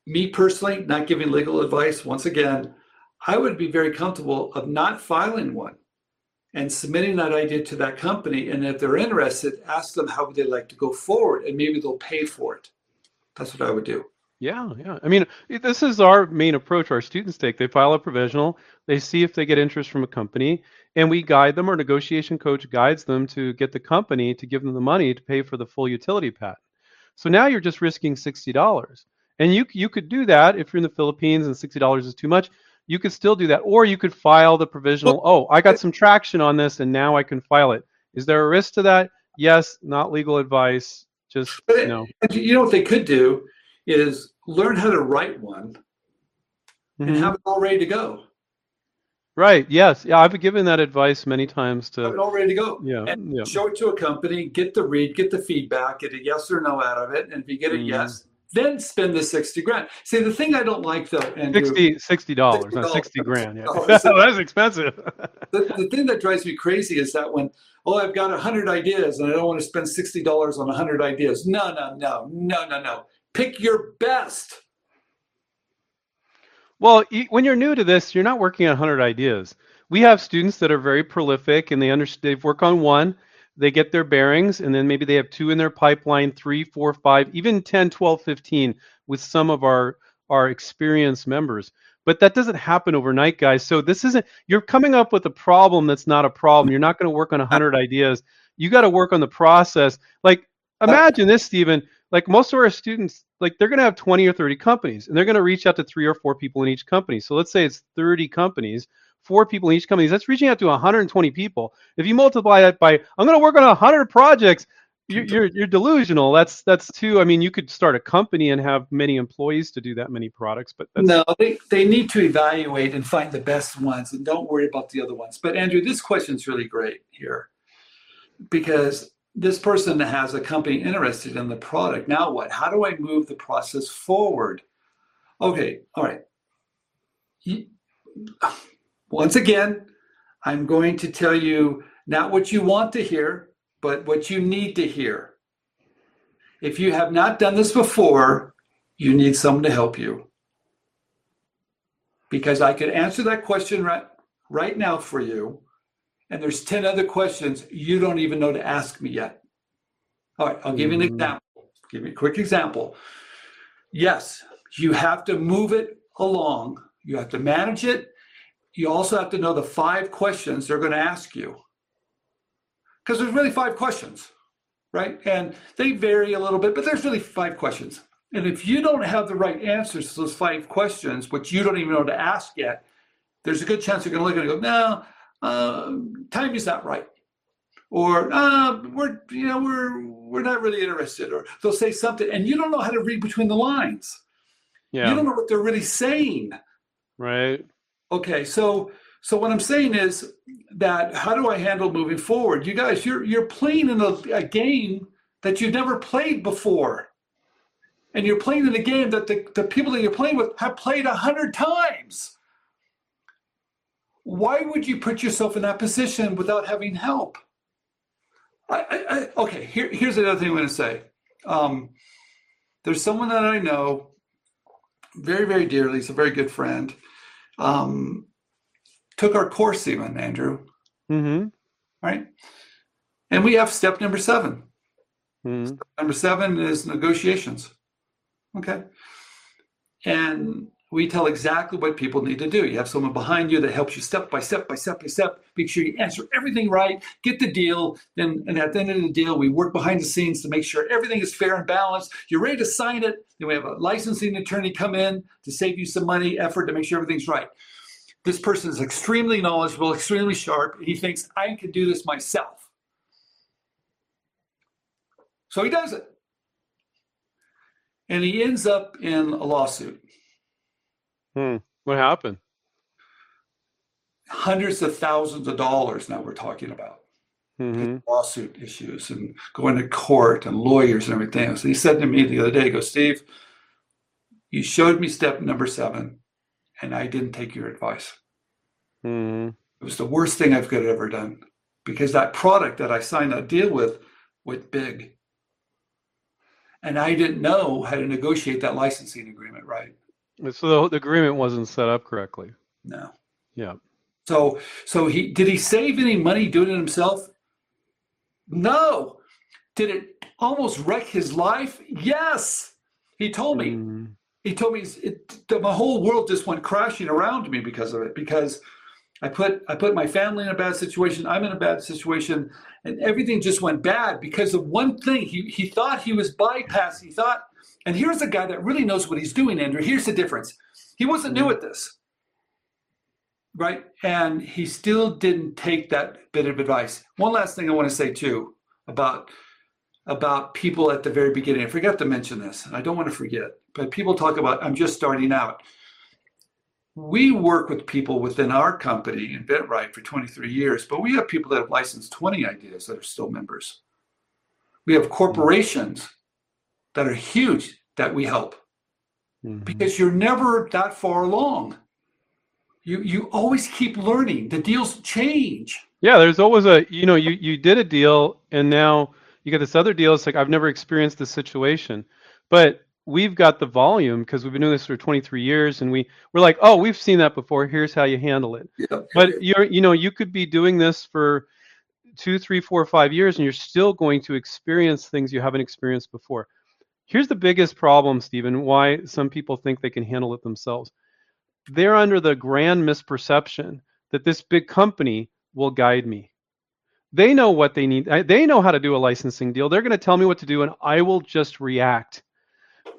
me personally, not giving legal advice, once again, I would be very comfortable of not filing one and submitting that idea to that company. And if they're interested, ask them how would they like to go forward and maybe they'll pay for it. That's what I would do. Yeah, yeah. I mean, this is our main approach. Our students take they file a provisional, they see if they get interest from a company, and we guide them. Our negotiation coach guides them to get the company to give them the money to pay for the full utility patent. So now you're just risking sixty dollars, and you you could do that if you're in the Philippines and sixty dollars is too much. You could still do that, or you could file the provisional. Oh, I got some traction on this, and now I can file it. Is there a risk to that? Yes, not legal advice. Just but you know. You know what they could do is learn how to write one mm-hmm. and have it all ready to go. Right. Yes. Yeah. I've given that advice many times to. Have it all ready to go. Yeah. And yeah. show it to a company, get the read, get the feedback, get a yes or no out of it, and if you get a mm. yes, then spend the 60 grand. See, the thing I don't like though, Andrew, 60 dollars, not 60 grand. Yeah. Oh, that's expensive. the, the thing that drives me crazy is that when, oh, I've got 100 ideas and I don't want to spend $60 on 100 ideas. No, no, no, no, no, no. Pick your best. Well, when you're new to this, you're not working on 100 ideas. We have students that are very prolific and they understand, they work on one they get their bearings and then maybe they have two in their pipeline three four five even 10 12 15 with some of our our experienced members. But that doesn't happen overnight guys. So this isn't you're coming up with a problem that's not a problem. You're not going to work on 100 ideas. You got to work on the process. Like imagine this stephen like most of our students like they're going to have 20 or 30 companies and they're going to reach out to three or four people in each company so let's say it's 30 companies four people in each company. That's reaching out to 120 people. If you multiply that by, I'm going to work on 100 projects. You're, you're, you're delusional. That's that's too. I mean, you could start a company and have many employees to do that many products, but no, they, they need to evaluate and find the best ones, and don't worry about the other ones. But Andrew, this question is really great here because this person has a company interested in the product. Now what? How do I move the process forward? Okay, all right. Once again, I'm going to tell you not what you want to hear, but what you need to hear. If you have not done this before, you need someone to help you. Because I could answer that question right, right now for you, and there's 10 other questions you don't even know to ask me yet. All right, I'll give you an mm-hmm. example. Give me a quick example. Yes, you have to move it along. You have to manage it you also have to know the five questions they're going to ask you. Because there's really five questions, right? And they vary a little bit, but there's really five questions. And if you don't have the right answers to those five questions, which you don't even know to ask yet, there's a good chance you're going to look at it and go, no, uh, time is not right. Or uh, we're, you know, we're we're not really interested. Or they'll say something, and you don't know how to read between the lines. Yeah. You don't know what they're really saying. Right. Okay, so so what I'm saying is that how do I handle moving forward? You guys, you're you're playing in a, a game that you've never played before. And you're playing in a game that the, the people that you're playing with have played a hundred times. Why would you put yourself in that position without having help? I, I, I okay, here, here's another thing I'm going to say. Um, there's someone that I know very, very dearly. He's a very good friend um, took our course even, Andrew. Mm-hmm. Right? And we have step number 7 mm-hmm. Step number seven is negotiations. Okay. And we tell exactly what people need to do. You have someone behind you that helps you step by step by step by step. Make sure you answer everything right, get the deal. Then, and at the end of the deal, we work behind the scenes to make sure everything is fair and balanced. You're ready to sign it. Then we have a licensing attorney come in to save you some money, effort to make sure everything's right. This person is extremely knowledgeable, extremely sharp. He thinks I can do this myself. So he does it. And he ends up in a lawsuit. Hmm. What happened? Hundreds of thousands of dollars now we're talking about. Mm-hmm. Lawsuit issues and going to court and lawyers and everything. So he said to me the other day, goes, Steve, you showed me step number seven and I didn't take your advice. Mm-hmm. It was the worst thing I could have ever done because that product that I signed that deal with went big. And I didn't know how to negotiate that licensing agreement right. So the, the agreement wasn't set up correctly. No. Yeah. So so he did he save any money doing it himself? No. Did it almost wreck his life? Yes. He told me. Mm. He told me it, the, my whole world just went crashing around me because of it. Because I put I put my family in a bad situation. I'm in a bad situation, and everything just went bad because of one thing. He he thought he was bypassing. He thought and here's a guy that really knows what he's doing, Andrew. Here's the difference. He wasn't new mm-hmm. at this. right? And he still didn't take that bit of advice. One last thing I want to say too about about people at the very beginning. I forgot to mention this, and I don't want to forget. But people talk about I'm just starting out. We work with people within our company, InventRight, for 23 years, but we have people that have licensed 20 ideas that are still members. We have mm-hmm. corporations that are huge that we help mm-hmm. because you're never that far along. You you always keep learning. The deals change. Yeah, there's always a you know you you did a deal and now you get this other deal. It's like I've never experienced this situation, but we've got the volume because we've been doing this for 23 years and we we're like oh we've seen that before here's how you handle it yeah. but you're you know you could be doing this for two three four five years and you're still going to experience things you haven't experienced before here's the biggest problem stephen why some people think they can handle it themselves they're under the grand misperception that this big company will guide me. They know what they need. They know how to do a licensing deal. They're going to tell me what to do, and I will just react.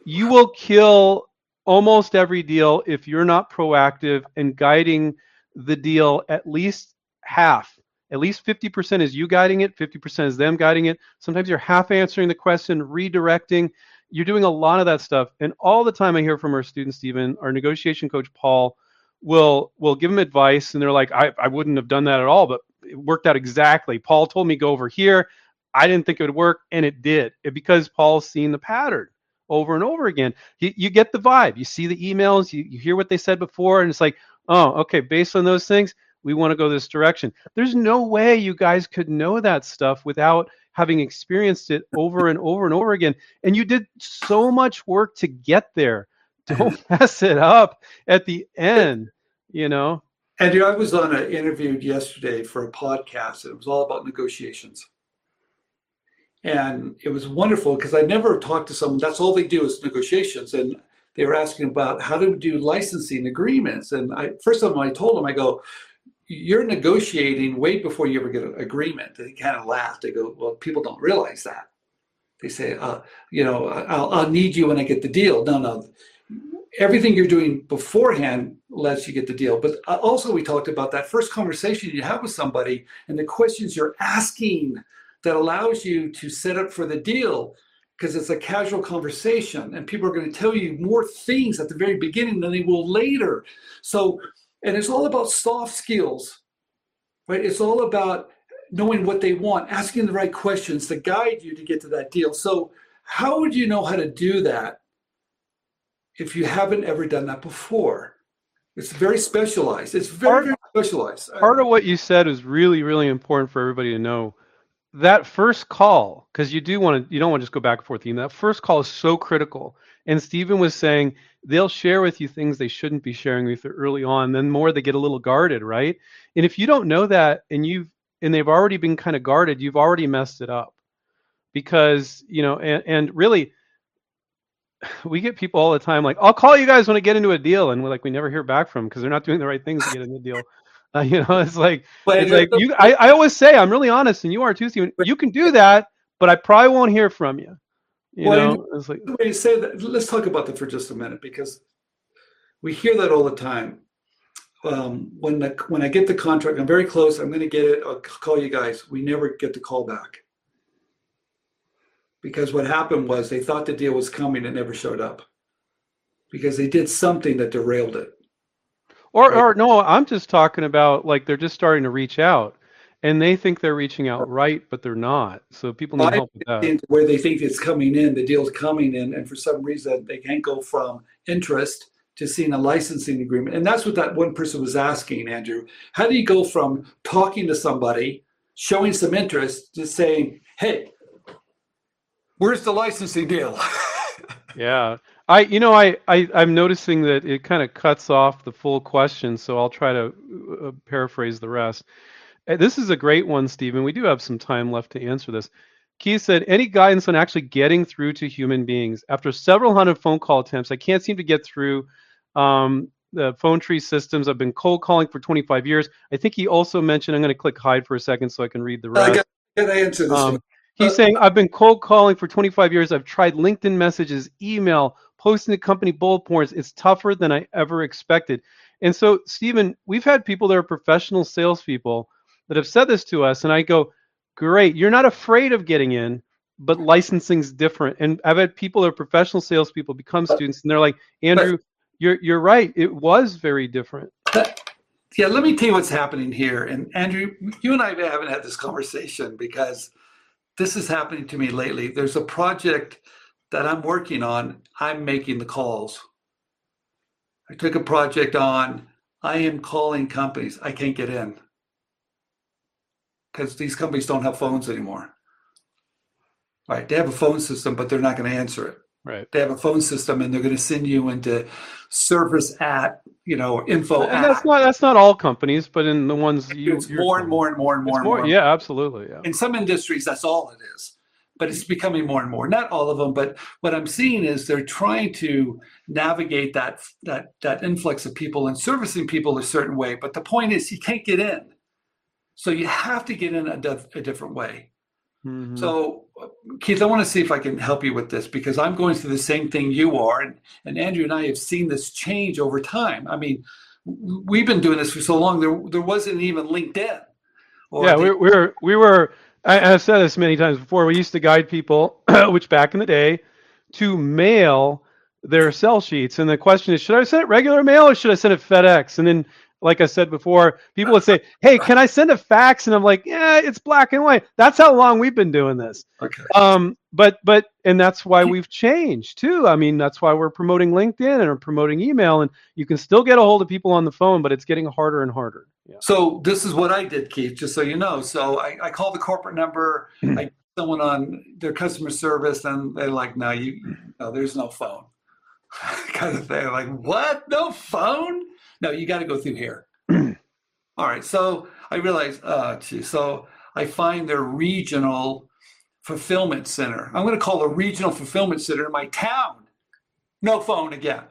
You will kill almost every deal if you're not proactive and guiding the deal at least half. At least 50% is you guiding it, 50% is them guiding it. Sometimes you're half answering the question, redirecting. You're doing a lot of that stuff. And all the time I hear from our students, Stephen, our negotiation coach, Paul, will will give them advice and they're like I, I wouldn't have done that at all but it worked out exactly. Paul told me go over here. I didn't think it would work and it did. It, because paul's seen the pattern over and over again. You, you get the vibe. You see the emails. You, you hear what they said before and it's like oh okay based on those things we want to go this direction. There's no way you guys could know that stuff without having experienced it over and over and over again and you did so much work to get there don't mess it up at the end, you know. Andrew, I was on an interview yesterday for a podcast. It was all about negotiations. And it was wonderful because I never talked to someone, that's all they do is negotiations. And they were asking about how to do licensing agreements. And I first of all, I told them, I go, you're negotiating way before you ever get an agreement. They kind of laughed. They go, well, people don't realize that. They say, uh, you know, I'll, I'll need you when I get the deal. No, no everything you're doing beforehand lets you get the deal. But uh, also, we talked about that first conversation you have with somebody and the questions you're asking that allows you to set up for the deal because it's a casual conversation and people are going to tell you more things at the very beginning than they will later. So, and it's all about soft skills, right? It's all about knowing what they want, asking the right questions to guide you to get to that deal. So, how would you know how to do that if you haven't ever done that before. It's very specialized. It's very, part, very specialized. Part of what you said is really, really important for everybody to know. That first call, because you do want to, you don't want to just go back and forth. That first call is so critical. And Stephen was saying they'll share with you things they shouldn't be sharing with you early on. Then more they get a little guarded, right? And if you don't know that, and you've and they've already been kind of guarded, you've already messed it up. Because you know, and, and really, we get people all the time like, I'll call you guys when I get into a deal, and we're like, we never hear back from them because they're not doing the right things to get in the deal. Uh, you know, it's like, but it's like you. I, I always say I'm really honest, and you are too, Stephen. You can do that, but I probably won't hear from you. You well, know, it's like you say that. Let's talk about that for just a minute because we hear that all the time. Um, when the when I get the contract, I'm very close. I'm going to get it. I'll call you guys. We never get the call back because what happened was they thought the deal was coming and never showed up because they did something that derailed it. Or, right? or no, I'm just talking about like they're just starting to reach out and they think they're reaching out right, but they're not. So people need help with that. Where they think it's coming in, the deal's coming in, and for some reason they can't go from interest to seeing a licensing agreement. And that's what that one person was asking, Andrew. How do you go from talking to somebody, showing some interest, to saying, hey, Where's the licensing deal? yeah. I you know I, I I'm noticing that it kind of cuts off the full question, so I'll try to uh, paraphrase the rest. Uh, this is a great one, Stephen. We do have some time left to answer this. Keith said, any guidance on actually getting through to human beings? After several hundred phone call attempts, I can't seem to get through um, the phone tree systems. I've been cold calling for 25 years. I think he also mentioned, I'm going to click hide for a second so I can read the rest. I got, to answer this um, He's uh, saying, I've been cold calling for 25 years. I've tried LinkedIn messages, email, posting to company bullet points. It's tougher than I ever expected. And so, Stephen, we've had people that are professional salespeople that have said this to us, and I go, great, you're not afraid of getting in, but licensing's different. And I've had people that are professional salespeople become students, and they're like, Andrew, you're you're right. It was very different. yeah, let me tell you what's happening here. And Andrew, you and I haven't had this conversation because this is happening to me lately. There's a project that I'm working on. I'm making the calls. I took a project on. I am calling companies. I can't get in because these companies don't have phones anymore. Right? They have a phone system, but they're not going to answer it. Right. They have a phone system, and they're going to send you into service at you know info. And that's not that's not all companies, but in the ones you it's more and more and more and more and more. more. Yeah, absolutely. Yeah. In some industries, that's all it is but it's becoming more and more. Not all of them, but what I'm seeing is they're trying to navigate that that that influx of people and servicing people a certain way. But the point is, you can't get in, so you have to get in a, a different way. Mm-hmm. So, Keith, I want to see if I can help you with this because I'm going through the same thing you are, and and Andrew and I have seen this change over time. I mean, we've been doing this for so long. There there wasn't even LinkedIn. yeah, we, we were we were I, have said this many times before. We used to guide people, which back in the day, to mail their sell sheets. And the question is, should I send it regular mail or should I send it FedEx? And then, like I said before, people would say, "Hey, can I send a fax?" And I'm like, "Yeah, it's black and white." That's how long we've been doing this. Okay. Um, but but and that's why we've changed too. I mean, that's why we're promoting LinkedIn and we're promoting email, and you can still get a hold of people on the phone, but it's getting harder and harder. Yeah. So this is what I did, Keith, just so you know. So I, I called the corporate number. Mm-hmm. I someone on their customer service, and they're like, "No, you, no, there's no phone." kind of thing. Like, what? No phone? No, you got to go through here. All right. So I realized, uh, gee, so I find their regional fulfillment center. I'm going to call a regional fulfillment center in my town. No phone again.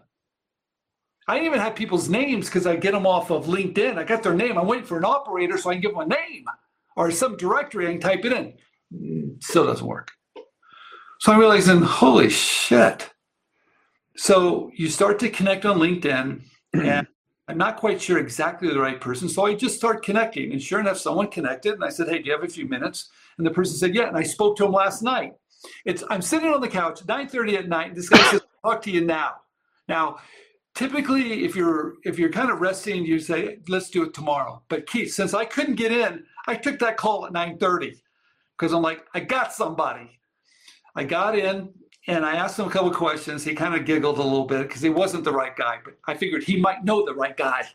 I even have people's names because I get them off of LinkedIn. I got their name. I'm waiting for an operator so I can give them a name or some directory I can type it in. Still doesn't work. So I'm realizing, holy shit. So you start to connect on LinkedIn, and I'm not quite sure exactly the right person. So I just start connecting. And sure enough, someone connected. And I said, Hey, do you have a few minutes? And the person said, Yeah. And I spoke to him last night. It's I'm sitting on the couch, 9:30 at night. And this guy says, talk to you now. Now, typically if you're if you're kind of resting you say let's do it tomorrow. But keith since i couldn't get in i took that call at 9.30 because i'm like i got somebody. I got in and i asked him a couple of questions. He kind of giggled a little bit because he wasn't the right guy but i figured he might know the right guy.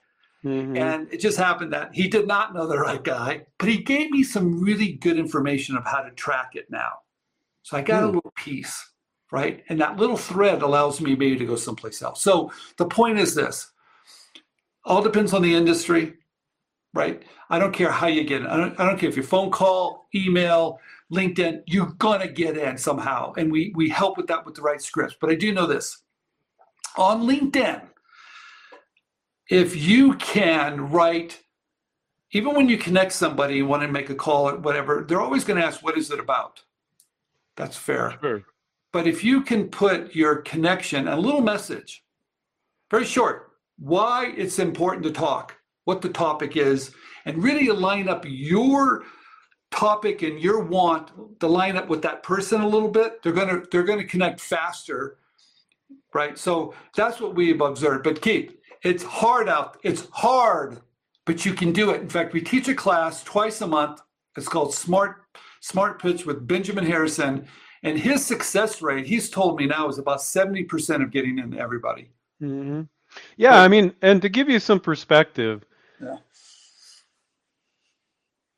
Mm-hmm. and it just happened that he did not know the right guy but he gave me some really good information of how to track it now. So i got mm. a little piece right? And that little thread allows me maybe to go someplace else. So the point is this all depends on the industry, right? I don't care how you get in. I don't, I don't care if your phone call, email, LinkedIn, you're gonna get in somehow. And we we help with that with the right scripts. But I do know this. On LinkedIn, if you can write, even when you connect somebody and want to make a call or whatever, they're always going to ask, what is it about? That's fair. Sure. But if you can put your connection, a little message, very short, why it's important to talk, what the topic is, and really line up your topic and your want to line up with that person a little bit, they're gonna they're gonna connect faster, right? So that's what we've observed. But keep it's hard out. It's hard, but you can do it. In fact, we teach a class twice a month. It's called Smart Smart Pitch with Benjamin Harrison and his success rate, he's told me now, is about 70% of getting in everybody. Mm-hmm. Yeah, but, I mean, and to give you some perspective, yeah.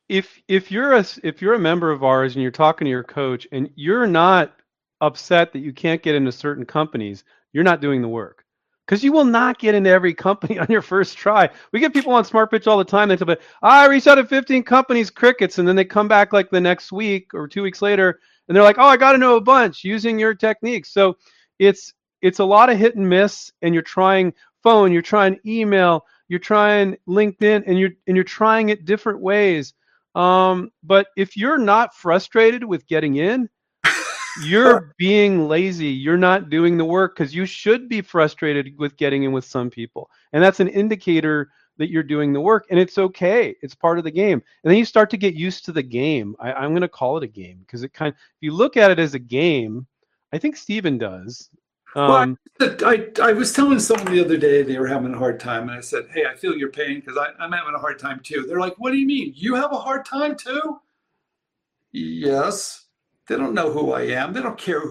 if if you're a if you're a member of ours and you're talking to your coach and you're not upset that you can't get into certain companies, you're not doing the work because you will not get into every company on your first try. We get people on Smart Pitch all the time. They tell me, I reached out to 15 companies, crickets, and then they come back like the next week or two weeks later and they're like, "Oh, I got to know a bunch using your techniques." So it's it's a lot of hit and miss, and you're trying phone, you're trying email, you're trying LinkedIn, and you're and you're trying it different ways. Um, but if you're not frustrated with getting in, you're being lazy. You're not doing the work because you should be frustrated with getting in with some people. And that's an indicator that you're doing the work. And it's okay. It's part of the game. And then you start to get used to the game. I, am going to call it a game because it kind of, if you look at it as a game, I think Stephen does. Um, well, I, I, I, was telling someone the other day they were having a hard time, and I said, Hey, I feel your pain because I'm having a hard time too. They're like, What do you mean? You have a hard time too? Yes. They don't know who I am. They don't care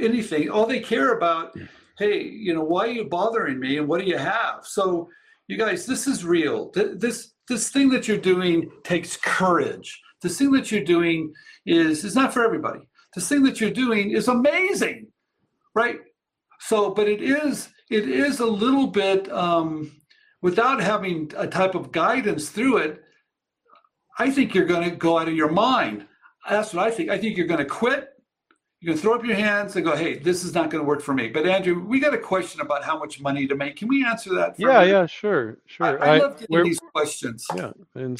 anything. All they care about, hey, you know, why are you bothering me and what do you have? So, you guys, this is real. This this thing that you're doing takes courage. This thing that you're doing is is not for everybody. This thing that you're doing is amazing, right? So, but it is it is a little bit um, without having a type of guidance through it. I think you're going to go out of your mind that's what I think. I think you're going to quit. Going to throw up your hands and go, "Hey, this is not going to work for me." But Andrew, we got a question about how much money to make. Can we answer that? yeah, yeah, sure, sure. I, I love getting these questions. Yeah,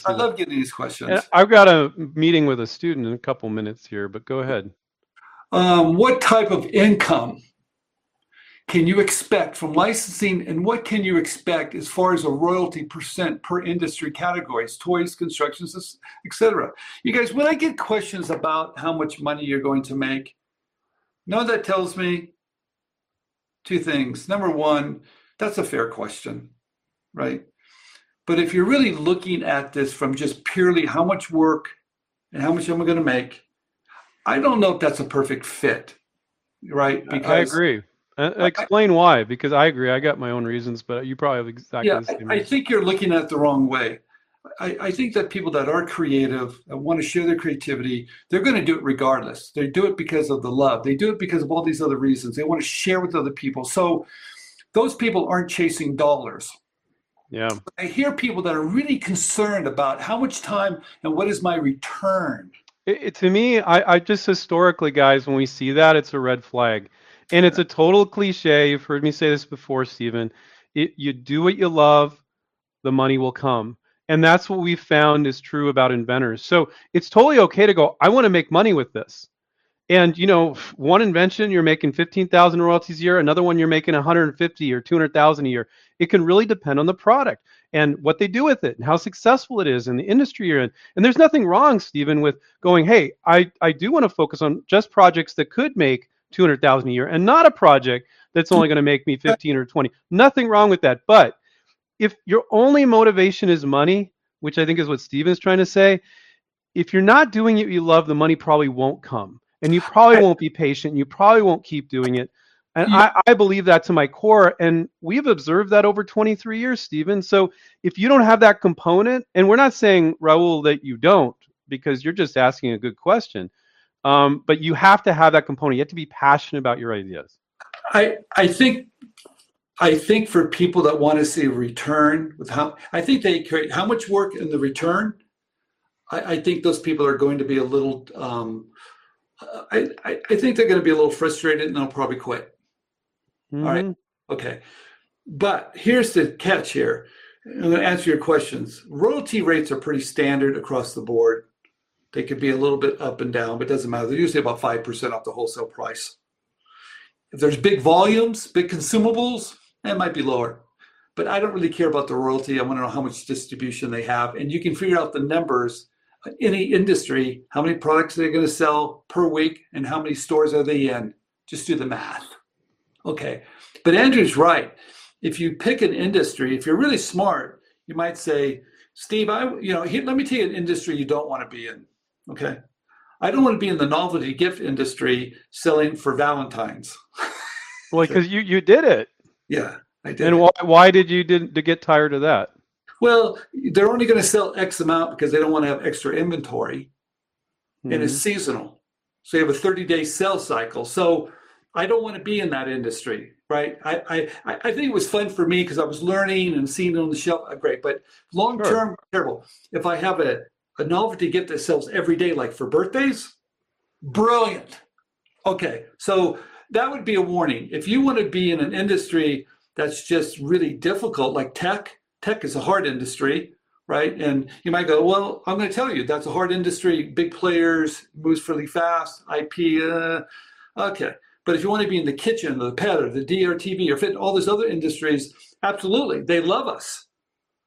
I love getting these questions. And I've got a meeting with a student in a couple minutes here, but go ahead. Um, what type of income can you expect from licensing and what can you expect as far as a royalty percent per industry categories toys constructions etc you guys when i get questions about how much money you're going to make know that tells me two things number one that's a fair question right but if you're really looking at this from just purely how much work and how much am i going to make i don't know if that's a perfect fit right because i agree uh, explain why, because I agree. I got my own reasons, but you probably have exactly yeah, the same. I, I think you're looking at it the wrong way. I, I, think that people that are creative and want to share their creativity, they're going to do it regardless. They do it because of the love. They do it because of all these other reasons. They want to share with other people. So those people aren't chasing dollars. Yeah. I hear people that are really concerned about how much time and what is my return. It, it, to me, I, I just historically, guys, when we see that, it's a red flag and it's a total cliche. You've heard me say this before, Stephen. It, you do what you love, the money will come. And that's what we found is true about inventors. So it's totally okay to go, I want to make money with this. And you know, one invention you're making 15,000 royalties a year, another one you're making 150 or 200,000 a year. It can really depend on the product and what they do with it and how successful it is in the industry you're in. And there's nothing wrong, Stephen, with going, hey, I, I do want to focus on just projects that could make 200,000 a year and not a project that's only going to make me 15 or 20. Nothing wrong with that. But if your only motivation is money, which I think is what Stephen's trying to say, if you're not doing it you love, the money probably won't come. And you probably won't be patient. You probably won't keep doing it. And I, I, believe that to my core. And we've observed that over 23 years, Stephen. So if you don't have that component, and we're not saying, Raul, that you don't, because you're just asking a good question. Um, but you have to have that component. You have to be passionate about your ideas. I I think I think for people that want to see a return with how I think they create how much work in the return. I, I think those people are going to be a little. Um, I, I, I think they're going to be a little frustrated and they'll probably quit. Mm-hmm. All right. Mm-hmm. Okay. But here's the catch here. I'm going to answer your questions. Royalty rates are pretty standard across the board. They could be a little bit up and down, but it doesn't matter. They're usually about 5% off the wholesale price. If there's big volumes, big consumables, it might be lower. But I don't really care about the royalty. I want to know how much distribution they have. And you can figure out the numbers any industry, how many products they're going to sell per week and how many stores are they in. Just do the math. Okay. But Andrew's right. If you pick an industry, if you're really smart, you might say, Steve, I, you know, let me tell you an industry you don't want to be in. Okay. I don't want to be in the novelty gift industry selling for Valentine's. well, because you you did it. Yeah, I did. And why why did you did to get tired of that? Well, they're only going to sell X amount because they don't want to have extra inventory, mm-hmm. and it's mm-hmm. seasonal. So you have a 30 day sales cycle. So I don't want to be in that industry, right? I I, I think it was fun for me because I was learning and seeing it on the shelf. Great, but long term, sure. terrible. If I have a a novelty gift that sells every day, like for birthdays, brilliant. Okay, so that would be a warning. If you want to be in an industry that's just really difficult, like tech, tech is a hard industry, right? And you might go, well, I'm going to tell you that's a hard industry, big players, moves really fast, IP. Uh, Okay. But if you want to be in the kitchen, the pet, or the DRTV, or fit all those other industries, absolutely, they love us.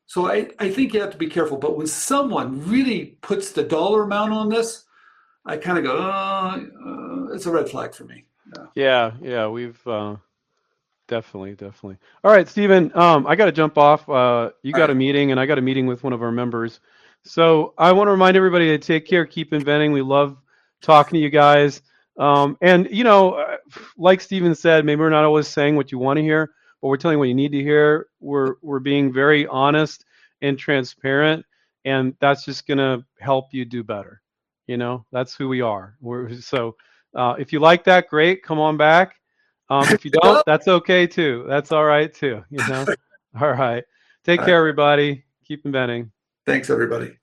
So I, I think you have to be careful. But when someone really puts the dollar amount on this, I kind of go, oh, uh, it's a red flag for me. Yeah, yeah, yeah we've uh, definitely, definitely. All right, Stephen, um, I got to jump off. Uh, you got right. a meeting, and I got a meeting with one of our members. So I want to remind everybody to take care, keep inventing. We love talking to you guys. Um, and you know, uh, like Stephen said, maybe we're not always saying what you want to hear, but we're telling you what you need to hear. We're we're being very honest and transparent, and that's just gonna help you do better. You know, that's who we are. We're so uh, if you like that, great. Come on back. Um, if you don't, that's okay too. That's all right too. You know. all right. Take care, everybody. Keep inventing. Thanks, everybody.